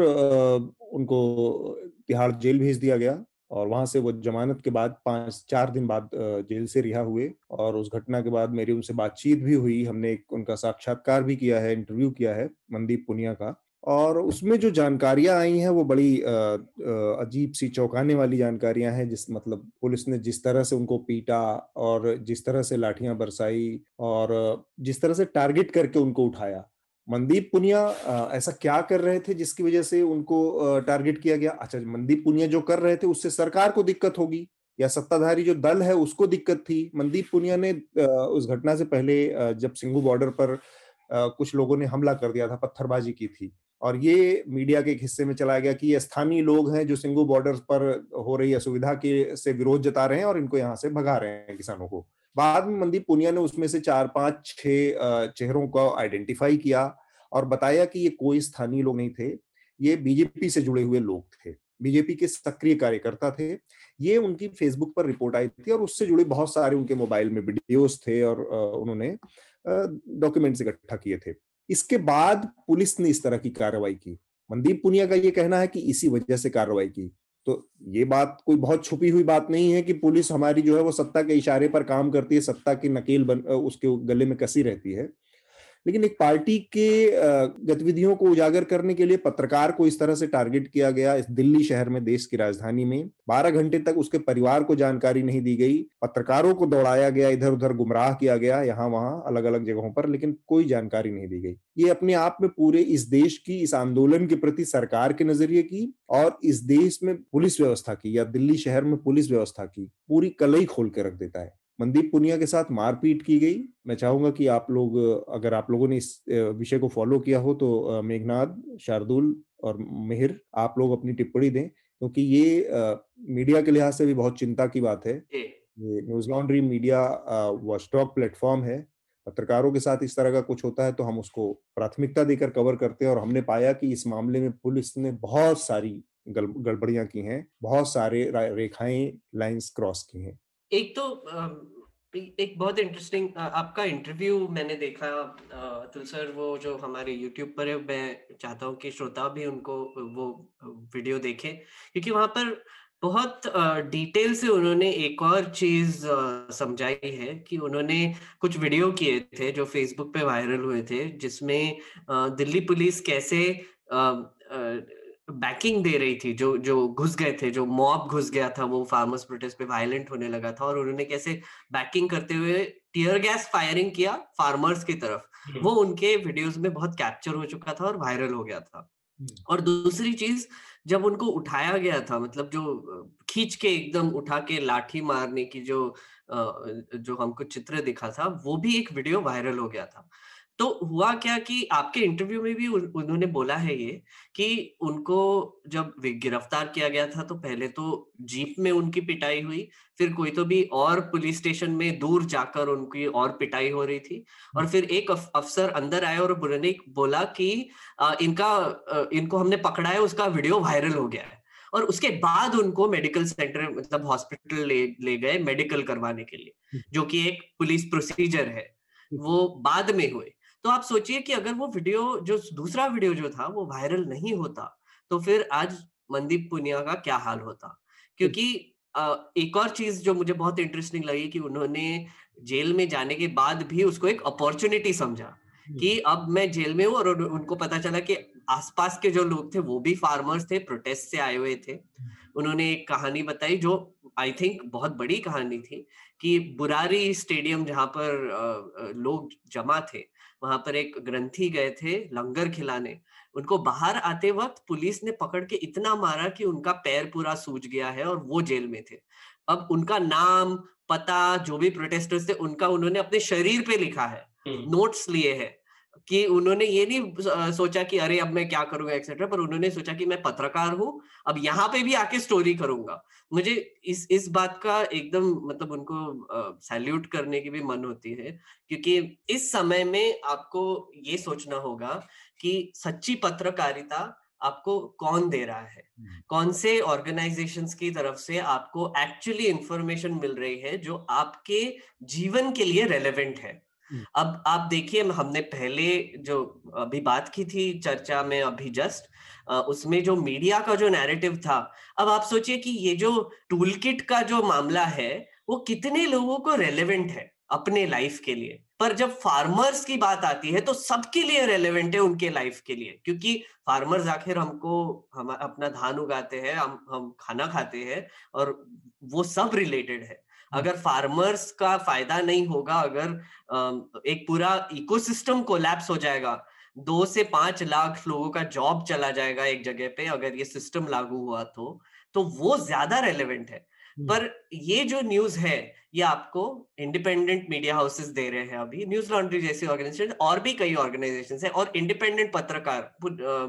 उनको तिहाड़ जेल भेज दिया गया और वहाँ से वो जमानत के बाद पाँच, चार दिन बाद जेल से रिहा हुए और उस घटना के बाद मेरी उनसे बातचीत भी हुई। हमने एक उनका साक्षात्कार भी किया है, इंटरव्यू किया है, मनदीप पुनिया का। और उसमें जो जानकारियाँ आई हैं, वो बड़ी अजीब सी चौंकाने वाली जानकारियाँ हैं, जिस मतलब पुलिस ने जिस तरह से उनको पीटा और जिस तरह से लाठियाँ बरसाई और जिस तरह से टारगेट करके उनको उठाया। मनदीप पुनिया ऐसा क्या कर रहे थे जिसकी वजह से उनको टारगेट किया गया? अच्छा मनदीप पुनिया जो कर रहे थे, उससे सरकार को दिक्कत होगी या सत्ताधारी जो दल है, उसको दिक्कत थी? मनदीप पुनिया ने उस घटना से पहले जब सिंगू बॉर्डर पर कुछ लोगों ने हमला कर दिया था, पत्थरबाजी की थी और ये मीडिया के एक हिस्से में चला गया कि ये स्थानीय लोग हैं जो सिंगू बॉर्डर पर हो रही असुविधा के, से विरोध जता रहे हैं और इनको यहाँ से भगा रहे हैं किसानों को। बाद में मनदीप पुनिया ने उसमें से चार, पाँच, छह चेहरों को आइडेंटिफाई किया और बताया कि ये कोई स्थानीय लोग नहीं थे, ये बीजेपी से जुड़े हुए लोग थे, बीजेपी के सक्रिय कार्यकर्ता थे। ये उनकी फेसबुक पर रिपोर्ट आई थी और उससे जुड़े बहुत सारे उनके मोबाइल में वीडियोस थे और उन्होंने डॉक्यूमेंट्स इकट्ठा किए थे। इसके बाद पुलिस ने इस तरह की कार्रवाई की। मनदीप पुनिया का ये कहना है कि इसी वजह से कार्रवाई की। तो ये बात कोई बहुत छुपी हुई बात नहीं है कि पुलिस हमारी जो है वो सत्ता के इशारे पर काम करती है, सत्ता की नकेल बन, उसके गले में कसी रहती है। लेकिन एक पार्टी के गतिविधियों को उजागर करने के लिए पत्रकार को इस तरह से टारगेट किया गया इस दिल्ली शहर में, देश की राजधानी में। 12 घंटे तक उसके परिवार को जानकारी नहीं दी गई। पत्रकारों को दौड़ाया गया इधर उधर गुमराह किया गया यहाँ वहाँ अलग अलग जगहों पर, लेकिन कोई जानकारी नहीं दी गई। ये अपने आप में पूरे इस देश की, इस आंदोलन के प्रति सरकार के नज़रिए की और इस देश में पुलिस व्यवस्था की या दिल्ली शहर में पुलिस व्यवस्था की पूरी कलई खोल के रख देता है। मनदीप पुनिया के साथ मारपीट की गई। मैं चाहूँगा कि आप लोग अगर आप लोगों ने इस विषय को फॉलो किया हो तो मेघनाथ शार्दुल और मेहर आप लोग अपनी टिप्पणी दें क्योंकि ये मीडिया के लिहाज से भी बहुत चिंता की बात है। ये Newslaundry media watchdog platform है। पत्रकारों के साथ इस तरह का कुछ होता है तो हम उसको प्राथमिकता देकर कवर करते हैं और हमने पाया कि इस मामले में पुलिस ने बहुत सारी गड़बड़ियाँ की हैं बहुत सारे रेखाएँ लाइंस क्रॉस की हैं। एक तो एक बहुत इंटरेस्टिंग आपका इंटरव्यू मैंने देखा अतुल सर वो जो हमारे यूट्यूब पर है, मैं चाहता हूँ कि श्रोता भी उनको, वो वीडियो देखे, क्योंकि वहाँ पर बहुत डिटेल से उन्होंने एक और चीज़ समझाई है कि उन्होंने कुछ वीडियो किए थे जो फेसबुक पे वायरल हुए थे, जिसमें दिल्ली पुलिस कैसे बैकिंग दे रही थी जो जो घुस गए थे जो मॉब घुस गया था वो फार्मर्स प्रोटेस्ट पे वायलेंट होने लगा था और उन्होंने कैसे बैकिंग करते हुए टीयर गैस फायरिंग किया फार्मर्स की तरफ़ हम्म। वो उनके वीडियोस में बहुत कैप्चर हो चुका था और वायरल हो गया था हम्म। और दूसरी चीज़ जब उनको उठाया गया था मतलब जो खींच के एकदम उठा के लाठी मारने की जो जो हमको चित्र दिखा था वो भी एक वीडियो वायरल हो गया था तो हुआ क्या कि आपके इंटरव्यू में भी उन्होंने बोला है ये कि उनको जब गिरफ़्तार किया गया था तो पहले तो जीप में उनकी पिटाई हुई फिर कोई तो भी और पुलिस स्टेशन में दूर जाकर उनकी और पिटाई हो रही थी और फिर एक अफसर अंदर आए और उन्होंने बोला कि इनका इनको हमने पकड़ा है उसका वीडियो वायरल हो गया है। और उसके बाद उनको मेडिकल सेंटर मतलब हॉस्पिटल ले ले गए मेडिकल करवाने के लिए जो कि एक पुलिस प्रोसीजर है वो बाद में हुए। तो आप सोचिए कि अगर वो वीडियो जो दूसरा वीडियो जो था वो वायरल नहीं होता तो फिर आज मनदीप पुनिया का क्या हाल होता क्योंकि एक और चीज़ जो मुझे बहुत इंटरेस्टिंग लगी कि उन्होंने जेल में जाने के बाद भी उसको एक अपॉर्चुनिटी समझा। कि अब मैं जेल में हूँ और उनको पता चला कि आसपास के जो लोग थे वो भी फार्मर्स थे प्रोटेस्ट से आए हुए थे। उन्होंने एक कहानी बताई जो आई थिंक बहुत बड़ी कहानी थी कि बुरारी स्टेडियम जहाँ पर लोग जमा थे वहाँ पर एक ग्रंथी गए थे लंगर खिलाने। उनको बाहर आते वक्त पुलिस ने पकड़ के इतना मारा कि उनका पैर पूरा सूज गया है और वो जेल में थे। अब उनका नाम पता जो भी प्रोटेस्टर्स थे उनका उन्होंने अपने शरीर पे लिखा है। नोट्स लिए हैं। कि उन्होंने ये नहीं सोचा कि अरे अब मैं क्या करूँगा एक्सेट्रा पर उन्होंने सोचा कि मैं पत्रकार हूँ अब यहाँ पे भी आके स्टोरी करूँगा मुझे इस इस बात का एकदम मतलब उनको सैल्यूट करने की भी मन होती है क्योंकि इस समय में आपको ये सोचना होगा कि सच्ची पत्रकारिता आपको कौन दे रहा है हम्म। कौन से ऑर्गेनाइजेशंस की तरफ़ से आपको एक्चुअली इंफॉर्मेशन मिल रही है जो आपके जीवन के लिए रेलेवेंट है। अब आप देखिए हमने पहले जो अभी बात की थी चर्चा में अभी जस्ट उसमें जो मीडिया का जो नैरेटिव था, अब आप सोचिए कि ये जो टूल किट का जो मामला है, वो कितने लोगों को रेलेवेंट है अपने लाइफ के लिए? पर जब फार्मर्स की बात आती है तो सबके लिए रेलेवेंट है उनके लाइफ के लिए। क्योंकि फार्मर्स आखिर हमको, हम, अपना धान उगाते हैं, हम हम खाना खाते हैं, और वो सब रिलेटेड है। अगर फार्मर्स का फ़ायदा नहीं होगा अगर एक पूरा इकोसिस्टम कोलैप्स हो जाएगा दो से पाँच लाख लोगों का जॉब चला जाएगा एक जगह पे अगर ये सिस्टम लागू हुआ तो तो वो ज़्यादा रेलेवेंट है। पर ये जो न्यूज़ है ये आपको इंडिपेंडेंट मीडिया हाउसेस दे रहे हैं अभी न्यूज़ लॉन्ड्री जैसी ऑर्गेनाइजेशन और भी कई ऑर्गेनाइजेशन है और इंडिपेंडेंट पत्रकार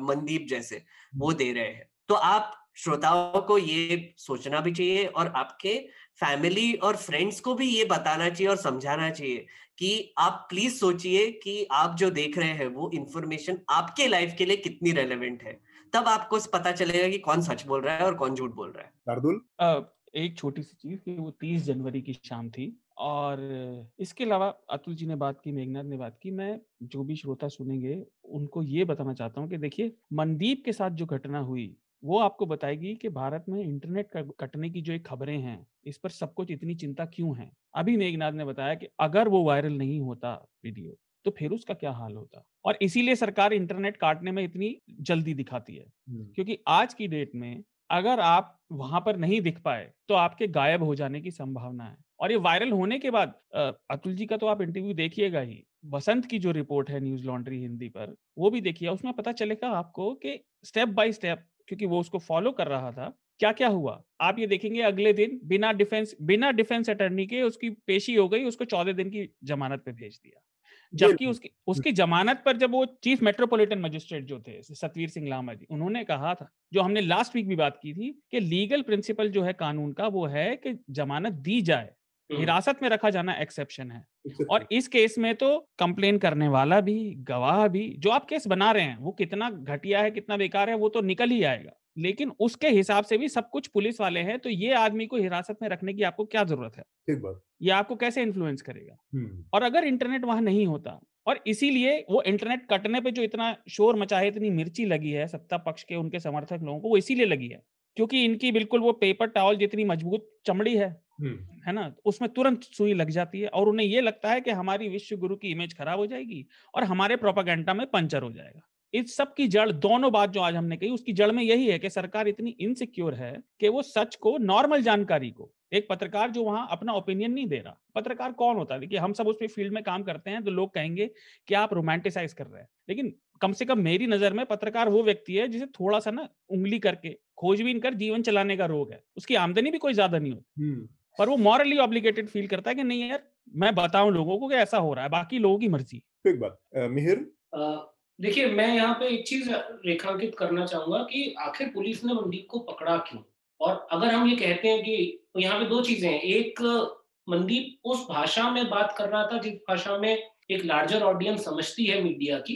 मनदीप जैसे वो दे रहे हैं। तो आप श्रोताओं को ये सोचना भी चाहिए और आपके फैमिली और फ्रेंड्स को भी ये बताना चाहिए और समझाना चाहिए कि आप प्लीज़ सोचिए कि आप जो देख रहे हैं वो इन्फॉर्मेशन आपके लाइफ के लिए कितनी रेलेवेंट है। तब आपको पता चलेगा कि कौन सच बोल रहा है और कौन झूठ बोल रहा है। शार्दुल? एक छोटी सी चीज़ कि वो तीस जनवरी की शाम थी और इसके अलावा अतुल जी ने बात की मेघनाथ ने बात की। मैं जो भी श्रोता सुनेंगे उनको ये बताना चाहता हूँ कि देखिए मनदीप के साथ जो घटना हुई वो आपको बताएगी कि भारत में इंटरनेट कटने की जो एक खबरें हैं इस पर सब कुछ इतनी चिंता क्यों है? अभी मेघनाथ ने बताया कि अगर वो वायरल नहीं होता वीडियो तो फिर उसका क्या हाल होता? और इसीलिए सरकार इंटरनेट काटने में इतनी जल्दी दिखाती है क्योंकि आज की डेट में अगर आप वहाँ पर नहीं दिख पाए तो आपके गायब हो जाने की संभावना है। और ये वायरल होने के बाद अतुल जी का तो आप इंटरव्यू देखिएगा ही बसंत की जो रिपोर्ट है न्यूज़ लॉन्ड्री हिंदी पर वो भी देखिए उसमें पता चलेगा आपको कि स्टेप बाय स्टेप क्योंकि वो उसको फॉलो कर रहा था क्या क्या हुआ? आप ये देखेंगे अगले दिन बिना डिफेंस बिना डिफेंस अटर्नी के उसकी पेशी हो गई उसको चौदह दिन की जमानत पे भेज दिया। जबकि उसकी उसकी जमानत पर जब वो चीफ मेट्रोपॉलिटन मजिस्ट्रेट जो थे सतवीर सिंह लामा जी उन्होंने कहा था जो हमने लास्ट वीक भी बात की थी कि लीगल प्रिंसिपल जो है कानून का वो है कि जमानत दी जाए। हिरासत में रखा जाना एक्सेप्शन है। और इस केस में तो कंप्लेन करने वाला भी गवाह भी जो आप केस बना रहे हैं वो कितना घटिया है कितना बेकार है वो तो निकल ही आएगा। लेकिन उसके हिसाब से भी सब कुछ पुलिस वाले हैं तो ये आदमी को हिरासत में रखने की आपको क्या ज़रूरत है? ठीक बात। ये आपको कैसे इन्फ्लुएंस करेगा? हम्म। और अगर इंटरनेट वहाँ नहीं होता और इसीलिए वो इंटरनेट कटने पे जो इतना शोर मचा है इतनी मिर्ची लगी है सत्ता पक्ष के उनके समर्थक लोगों को वो इसीलिए लगी है क्योंकि इनकी बिल्कुल वो पेपर टावल जितनी मज़बूत चमड़ी है हम्म। है ना? उसमें तुरंत सुई लग जाती है और उन्हें ये लगता है कि हमारी विश्व गुरु की इमेज खराब हो जाएगी और हमारे प्रोपागेंडा में पंचर हो जाएगा। इस सब की जड़ दोनों बात जो आज हमने कही उसकी जड़ में यही है कि सरकार इतनी इनसिक्योर है कि वो सच को नॉर्मल जानकारी को एक पत्रकार जो वहाँ अपना ओपिनियन नहीं दे रहा। पत्रकार कौन होता है? देखिए हम सब उसमें फ़ील्ड में काम करते हैं तो लोग कहेंगे कि आप रोमांटिसाइज कर रहे हैं? लेकिन कम से कम मेरी नज़र में पत्रकार वो व्यक्ति है जिसे थोड़ा सा ना उंगली करके खोजबीन कर जीवन चलाने का रोग है। उसकी आमदनी भी कोई ज़्यादा नहीं होती। हम्म। पर वो मॉरली ऑब्लिगेटेड फील करता है कि नहीं यार मैं बताऊँ लोगों को कि ऐसा हो रहा है बाकी लोगों की मर्ज़ी। ठीक बात। मिहिर? देखिए मैं यहाँ पे एक चीज़ रेखांकित करना चाहूँगा कि आखिर पुलिस ने मंदीप को पकड़ा क्यों? और अगर हम ये कहते हैं कि तो यहाँ पे दो चीज़ें हैं एक मंदीप उस भाषा में बात कर रहा था जिस भाषा में एक लार्जर ऑडियंस समझती है मीडिया की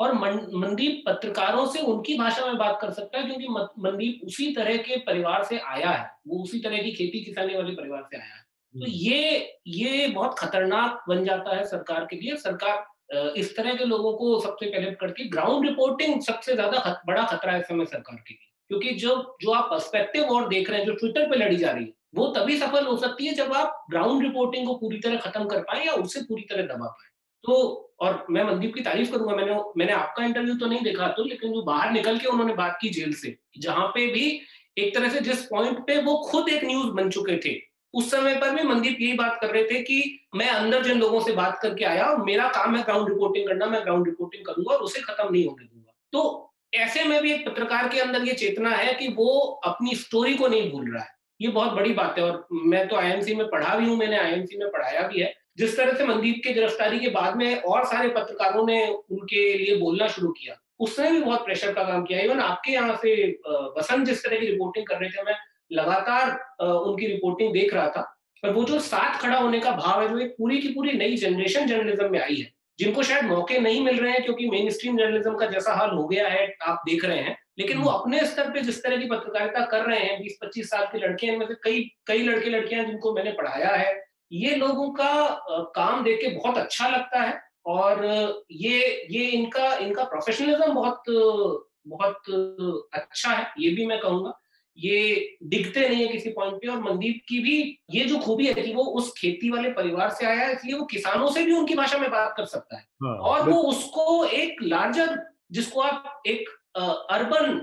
और मनदीप पत्रकारों से उनकी भाषा में बात कर सकता है क्योंकि मनदीप उसी तरह के परिवार से आया है। वो उसी तरह की खेती किसानी वाले परिवार से आया है। तो हम्म। ये ये बहुत खतरनाक बन जाता है सरकार के लिए। सरकार इस तरह के लोगों को सबसे पहले करती ग्राउंड रिपोर्टिंग सबसे ज़्यादा खत, बड़ा खतरा है समय सरकार के लिए। क्योंकि जो जो आप पर्सपेक्टिव और देख रहे हैं जो ट्विटर पे लड़ी जा रही है वो तभी सफल हो सकती है जब आप ग्राउंड रिपोर्टिंग को पूरी तरह खत्म कर पाए या उसे पूरी तरह दबा पाए। तो और मैं मनदीप की तारीफ़ करूँगा, मैंने मैंने आपका इंटरव्यू तो नहीं देखा तो लेकिन जो बाहर निकल के उन्होंने बात की जेल से जहाँ पे भी एक तरह से जिस पॉइंट पे वो खुद एक न्यूज़ बन चुके थे, उस समय पर भी मनदीप यही बात कर रहे थे कि मैं अंदर जिन लोगों से बात करके आया और मेरा काम है ग्राउंड रिपोर्टिंग करना, मैं ग्राउंड रिपोर्टिंग करूँगा और उसे खत्म नहीं होने दूँगा। तो ऐसे में भी एक पत्रकार के अंदर ये चेतना है कि वो अपनी स्टोरी को नहीं भूल रहा है। ये बहुत बड़ी बात है और मैं तो आईएमसी में पढ़ा भी हूँ, मैंने आईएमसी में पढ़ाया भी है जिस तरह से मनदीप के गिरफ्तारी के बाद में और सारे पत्रकारों ने उनके लिए बोलना शुरू किया उसने भी बहुत प्रेशर का काम किया। इवन आपके यहाँ से बसंत जिस तरह की रिपोर्टिंग कर रहे थे मैं लगातार उनकी रिपोर्टिंग देख रहा था पर वो जो साथ खड़ा होने का भाव है जो एक पूरी की पूरी नई जनरेशन जर्नलिज्म में आई है। जिनको शायद मौके नहीं मिल रहे हैं क्योंकि मेन स्ट्रीम जर्नलिज्म का जैसा हाल हो गया है आप देख रहे हैं लेकिन वो अपने स्तर पे जिस तरह की पत्रकारिता कर रहे हैं बीस पच्चीस साल के लड़के इनमें से कई कई लड़के लड़कियाँ जिनको मैंने पढ़ाया है ये लोगों का काम देख के बहुत अच्छा लगता है और ये ये इनका इनका प्रोफेशनलिज्म बहुत बहुत अच्छा है ये भी मैं कहूँगा। ये दिखते नहीं है किसी पॉइंट पे और मनदीप की भी ये जो खूबी है कि वो उस खेती वाले परिवार से आया है इसलिए वो किसानों से भी उनकी भाषा में बात कर सकता है। हाँ, और वो उसको एक लार्जर जिसको आप एक urban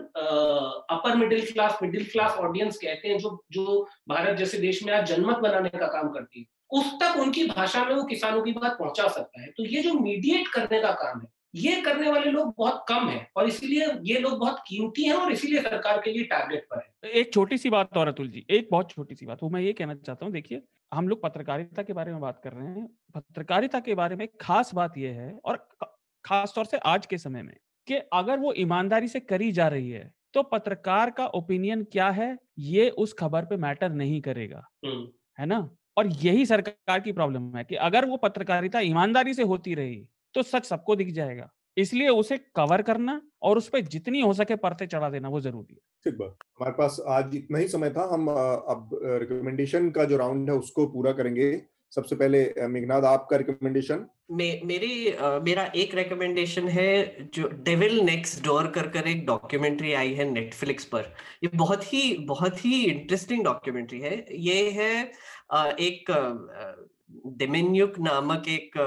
upper middle class middle class audience कहते हैं जो जो भारत जैसे देश में आज जनमत बनाने का काम करती है। उस तक उनकी भाषा में वो किसानों की बात पहुँचा सकता है। तो ये जो मीडिएट करने का काम है, ये करने वाले लोग बहुत कम हैं और इसीलिए ये लोग बहुत कीमती हैं और इसीलिए सरकार के लिए टारगेट पर है। एक छोटी सी बात और, अतुल जी, एक बहुत छोटी सी बात। वो मैं ये कहना चाहता हूँ, देखिए, हम लोग पत्रकारिता के बारे में बात कर रहे हैं। पत्रकारिता के बारे में खास बात यह है और खास तौर से आज के समय में कि अगर वो ईमानदारी से करी जा रही है तो पत्रकार का ओपिनियन क्या है? ये उस खबर पे मैटर नहीं करेगा। हम्म। है ना? और यही सरकार की प्रॉब्लम है कि अगर वो पत्रकारिता ईमानदारी से होती रही तो सच सबको दिख जाएगा। इसलिए उसे कवर करना और उस पर जितनी हो सके परते चढ़ा देना वो ज़रूरी है। ठीक बात। हमारे पास आज इतना ही समय था। हम अब रिकमेंडेशन का जो राउंड है उसको पूरा करेंगे। सबसे पहले मेघनाथ आपका रिकमेंडेशन मे, मेरी आ, मेरा एक रिकमेंडेशन है जो डेविल नेक्स्ट डोर कर कर एक डॉक्यूमेंट्री आई है नेटफ्लिक्स पर। ये बहुत ही बहुत ही इंटरेस्टिंग डॉक्यूमेंट्री है। ये है आ, एक डेमेन्युक नामक एक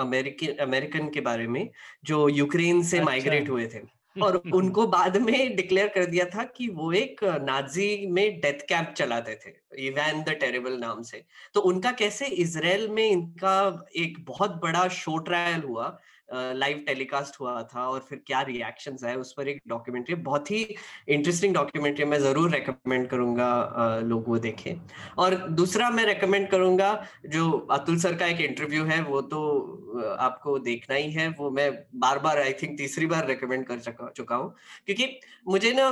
अमेरिकन अमेरिकन के बारे में जो यूक्रेन से अच्छा। माइग्रेट हुए थे। और उनको बाद में डिक्लेयर कर दिया था कि वो एक नाजी में डेथ कैंप चलाते थे इवैन द टेरेबल नाम से। तो उनका कैसे इसराइल में इनका एक बहुत बड़ा शो ट्रायल हुआ लाइव टेलीकास्ट हुआ था और फिर क्या रिएक्शंस आए, उस पर एक डॉक्यूमेंट्री बहुत ही इंटरेस्टिंग डॉक्यूमेंट्री मैं ज़रूर रेकमेंड करूँगा लोग वो देखें। और दूसरा मैं रेकमेंड करूँगा, जो अतुल सर का एक इंटरव्यू है, वो तो आपको देखना ही है, वो मैं बार बार आई थिंक तीसरी बार रेकमेंड कर चुका हूँ। क्योंकि मुझे ना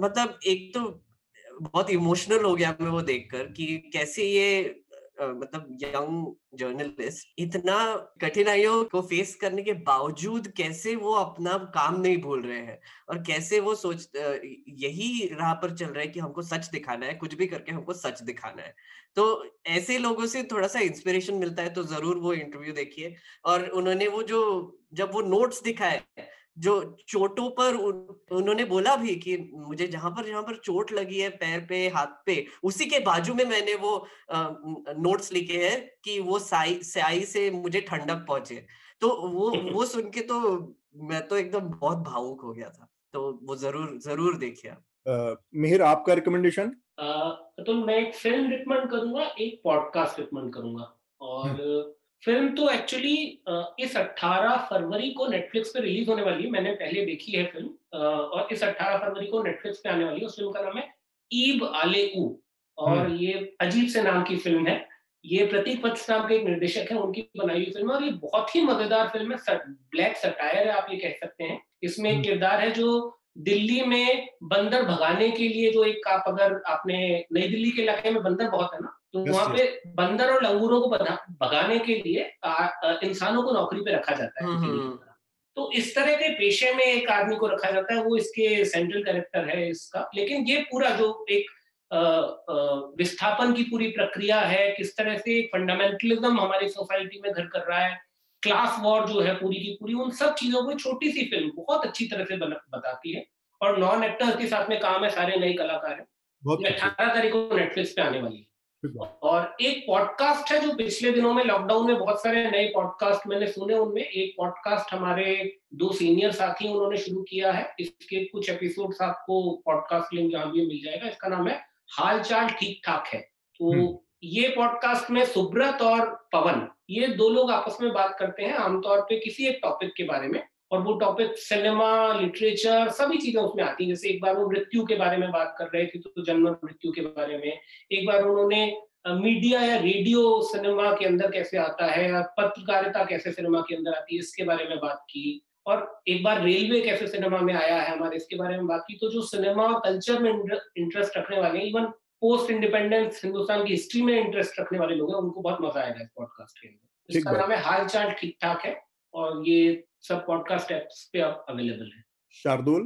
मतलब एक तो बहुत इमोशनल हो गया मैं वो देखकर कि कैसे ये मतलब यंग जर्नलिस्ट इतना कठिनाइयों को फेस करने के बावजूद कैसे वो अपना काम नहीं भूल रहे हैं? और कैसे वो सोच यही राह पर चल रहे हैं कि हमको सच दिखाना है, कुछ भी करके हमको सच दिखाना है। तो ऐसे लोगों से थोड़ा सा इंस्पिरेशन मिलता है तो ज़रूर वो इंटरव्यू देखिए। और उन्होंने वो जो, जब वो नोट्स दिखाए जो चोटों पर उन्होंने बोला भी कि मुझे जहाँ पर जहाँ पर चोट लगी है पैर पे हाथ पे उसी के बाजू में मैंने वो आ, नोट्स लिखे हैं कि वो साई स्याई से मुझे ठंडक पहुँचे। तो वो वो सुन के तो मैं तो एकदम बहुत भावुक हो गया था। तो वो ज़रूर ज़रूर देखिए मिहिर आपका रिकमेंडेशन तो मैं एक फ़िल्म रिकमेंड करूँगा एक पॉडकास्ट रिकमेंड करूँगा। और फ़िल्म तो एक्चुअली इस 18 फरवरी को नेटफ्लिक्स पे रिलीज़ होने वाली है। मैंने पहले देखी है फ़िल्म। और इस 18 फरवरी को नेटफ्लिक्स पे आने वाली है। उस फ़िल्म का नाम है ईब आले ऊ। और हम्म। ये अजीब से नाम की फ़िल्म है। ये प्रतीक वत्स नाम के एक निर्देशक है उनकी बनाई हुई फ़िल्म और ये बहुत ही मज़ेदार फ़िल्म है। सर, ब्लैक सटायर है आप ये कह सकते हैं। इसमें एक हम्म। किरदार है जो दिल्ली में बंदर भगाने के लिए जो एक आप अगर आपने नई दिल्ली के इलाके में बंदर बहुत है ना तो वहाँ पे बंदर और लंगूरों को भगाने के लिए इंसानों को नौकरी पे रखा जाता है हम्म, हम्म। तो इस तरह के पेशे में एक आदमी को रखा जाता है वो इसके सेंट्रल कैरेक्टर है इसका। लेकिन ये पूरा जो एक विस्थापन की पूरी प्रक्रिया है किस तरह से फंडामेंटलिज्म हमारी सोसाइटी में घर कर रहा है क्लास वॉर जो है पूरी की पूरी उन सब चीज़ों को छोटी सी फ़िल्म बहुत अच्छी तरह से बताती है। और नॉन एक्टर्स के साथ में काम है सारे नए कलाकार है। अठारह तारीख को नेटफ्लिक्स पे आने वाली है। और एक पॉडकास्ट है जो पिछले दिनों में लॉकडाउन में बहुत सारे नए पॉडकास्ट मैंने सुने उनमें। एक पॉडकास्ट हमारे दो सीनियर साथी उन्होंने शुरू किया है। इसके कुछ एपिसोड आपको पॉडकास्ट लिंक जहाँ भी मिल जाएगा। इसका नाम है हाल चाल ठीक ठाक है। तो हम्म। ये पॉडकास्ट में सुब्रत और पवन ये दो लोग आपस में बात करते हैं आमतौर पे किसी एक टॉपिक के बारे में। और वो टॉपिक सिनेमा लिटरेचर सभी चीज़ें उसमें आती हैं। जैसे एक बार वो मृत्यु के बारे में बात कर रहे थे तो जन्म मृत्यु के बारे में। एक बार उन्होंने मीडिया या रेडियो सिनेमा के अंदर कैसे आता है या पत्रकारिता कैसे सिनेमा के अंदर आती है इसके बारे में बात की। और एक बार रेलवे कैसे सिनेमा में आया है हमारे इसके बारे में बात की। तो जो सिनेमा कल्चर में इंटरेस्ट रखने वाले हैं इवन पोस्ट इंडिपेंडेंस हिंदुस्तान की हिस्ट्री में इंटरेस्ट रखने वाले लोग हैं उनको बहुत मज़ा आएगा इस पॉडकास्ट के अंदर। इसका नाम है हाल चाल ठीक ठाक है। और ये सब पॉडकास्ट एप्स पे अब अवेलेबल है। शार्दुल?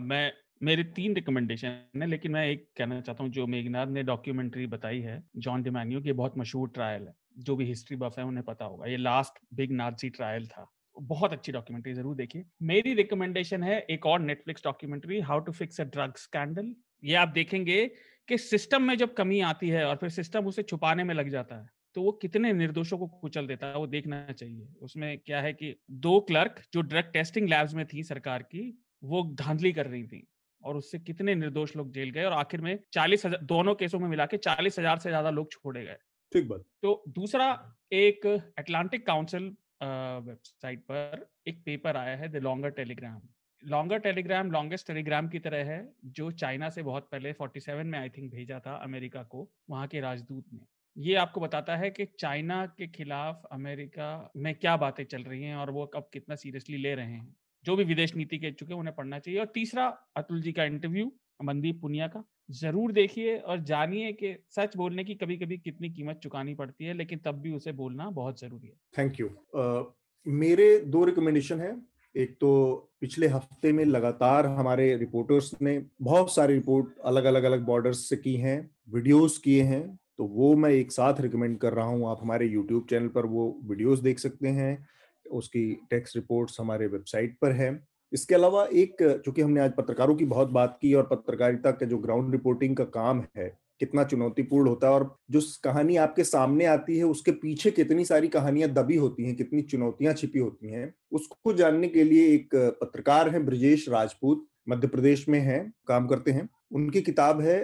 मैं मेरे तीन रिकमेंडेशन है लेकिन मैं एक कहना चाहता हूँ जो मेघनाथ ने डॉक्यूमेंट्री बताई है जॉन डिमैन्यू की बहुत मशहूर ट्रायल है। जो भी हिस्ट्री बफ है उन्हें पता होगा। ये लास्ट बिग नाजी ट्रायल था। बहुत अच्छी डॉक्यूमेंट्री ज़रूर देखिए। मेरी रिकमेंडेशन है एक और Netflix documentary how to fix a drug scandal ये आप देखेंगे कि सिस्टम में जब कमी आती है और फिर सिस्टम उसे छुपाने में लग जाता है तो वो कितने निर्दोषों को कुचल देता है वो देखना चाहिए। उसमें क्या है कि दो क्लर्क जो ड्रग टेस्टिंग लैब्स में थी सरकार की वो धांधली कर रही थी और उससे कितने निर्दोष लोग जेल गए और आखिर में चालीस हज़ार दोनों केसों में मिला के चालीस हज़ार से ज़्यादा लोग छोड़े गए। ठीक बात। तो दूसरा एक अटलांटिक काउंसिल वेबसाइट पर एक पेपर आया है the longer telegram longer telegram longest telegram की तरह है जो चाइना से बहुत पहले 47 में आई थिंक भेजा था अमेरिका को वहाँ के राजदूत ने। ये आपको बताता है कि चाइना के खिलाफ अमेरिका में क्या बातें चल रही हैं और वो अब कितना सीरियसली ले रहे हैं। जो भी विदेश नीति के चुके उन्हें पढ़ना चाहिए। और तीसरा अतुल जी का इंटरव्यू मनदीप पुनिया का ज़रूर देखिए और जानिए कि सच बोलने की कभी कभी कितनी कीमत चुकानी पड़ती है लेकिन तब भी उसे बोलना बहुत ज़रूरी है। थैंक यू uh, मेरे दो रिकमेंडेशन है। एक तो पिछले हफ़्ते में लगातार हमारे रिपोर्टर्स ने बहुत सारी रिपोर्ट अलग अलग अलग बॉर्डर्स से की हैं वीडियोस किए हैं। तो वो मैं एक साथ रिकमेंड कर रहा हूँ। आप हमारे यूट्यूब चैनल पर वो वीडियोस देख सकते हैं। उसकी टेक्स्ट रिपोर्ट्स हमारे वेबसाइट पर है। इसके अलावा एक, चूँकि हमने आज पत्रकारों की बहुत बात की और पत्रकारिता का जो ग्राउंड रिपोर्टिंग का काम है, कितना चुनौतीपूर्ण होता है और जो कहानी आपके सामने आती है, उसके पीछे कितनी सारी कहानियाँ दबी होती हैं, कितनी चुनौतियाँ छिपी होती हैं, उसको जानने के लिए एक पत्रकार है ब्रजेश राजपूत। मध्य प्रदेश में है काम करते हैं। उनकी किताब है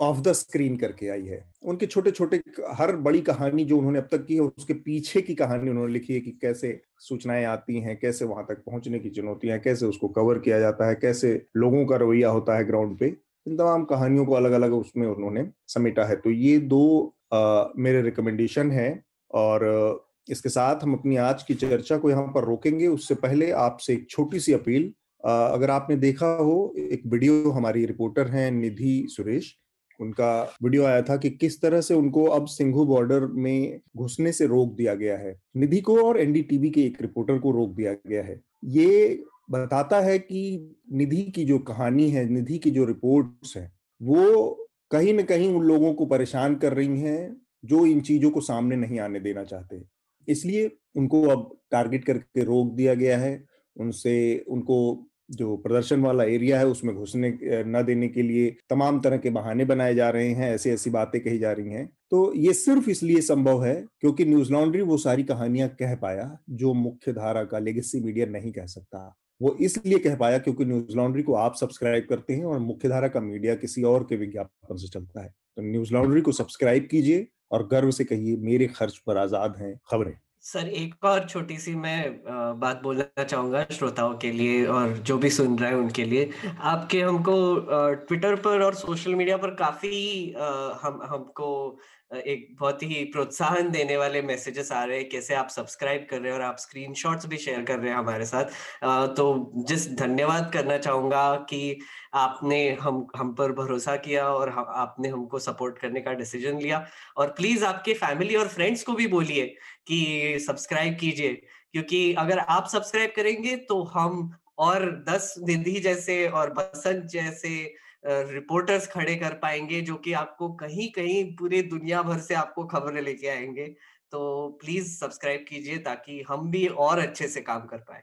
ऑफ़ द स्क्रीन करके आई है। उनके छोटे छोटे हर बड़ी कहानी जो उन्होंने अब तक की है उसके पीछे की कहानी उन्होंने लिखी है कि कैसे सूचनाएँ आती हैं कैसे वहाँ तक पहुँचने की चुनौतियाँ कैसे उसको कवर किया जाता है कैसे लोगों का रवैया होता है ग्राउंड पे। इन तमाम कहानियों को अलग अलग उसमें उन्होंने समेटा है। तो ये दो आ, मेरे रिकमेंडेशन है और इसके साथ हम अपनी आज की चर्चा को यहाँ पर रोकेंगे। उससे पहले आपसे एक छोटी सी अपील अगर आपने देखा हो, एक वीडियो हमारी रिपोर्टर हैं निधि सुरेश। उनका वीडियो आया था कि किस तरह से उनको अब सिंघू बॉर्डर में घुसने से रोक दिया गया है। निधि को और एनडीटीवी के एक रिपोर्टर को रोक दिया गया है। ये बताता है कि निधि की जो कहानी है, निधि की जो रिपोर्ट्स है, वो कहीं ना कहीं उन लोगों को परेशान कर रही हैं, जो इन चीज़ों को सामने नहीं आने देना चाहते। इसलिए उनको अब टारगेट करके रोक दिया गया है। उनसे, उनको जो प्रदर्शन वाला एरिया है, उसमें घुसने न देने के लिए तमाम तरह के बहाने बनाए जा रहे हैं, ऐसी ऐसी बातें कही जा रही हैं। तो ये सिर्फ़ इसलिए संभव है, क्योंकि न्यूज़ लॉन्ड्री वो सारी कहानियाँ कह पाया, जो मुख्य धारा का लेगेसी मीडिया नहीं कह सकता। वो इसलिए कह पाया क्योंकि न्यूज़ लॉन्ड्री को आप सब्सक्राइब करते हैं और मुख्य धारा का मीडिया किसी और के विज्ञापन से चलता है। तो न्यूज़ लॉन्ड्री को सब्सक्राइब कीजिए और गर्व से कहिए, मेरे खर्च पर आज़ाद हैं खबरें। सर एक और छोटी सी मैं बात बोलना चाहूँगा श्रोताओं के लिए और जो भी सुन रहे हैं उनके लिए। आपके हमको ट्विटर पर और सोशल मीडिया पर काफ़ी हम हमको एक बहुत ही प्रोत्साहन देने वाले मैसेजेस आ रहे हैं कैसे आप सब्सक्राइब कर रहे हैं और आप स्क्रीनशॉट्स भी शेयर कर रहे हैं हमारे साथ। तो जिस धन्यवाद करना चाहूँगा कि आपने हम हम पर भरोसा किया और हम, आपने हमको सपोर्ट करने का डिसीज़न लिया। और प्लीज़ आपके फैमिली और फ्रेंड्स को भी बोलिए कि सब्सक्राइब कीजिए क्योंकि अगर आप सब्सक्राइब करेंगे तो हम और दस निधि जैसे और बसंत जैसे रिपोर्टर्स खड़े कर पाएँगे जो कि आपको कहीं कहीं पूरे दुनिया भर से आपको खबरें लेके आएँगे। तो प्लीज़ सब्सक्राइब कीजिए ताकि हम भी और अच्छे से काम कर पाए।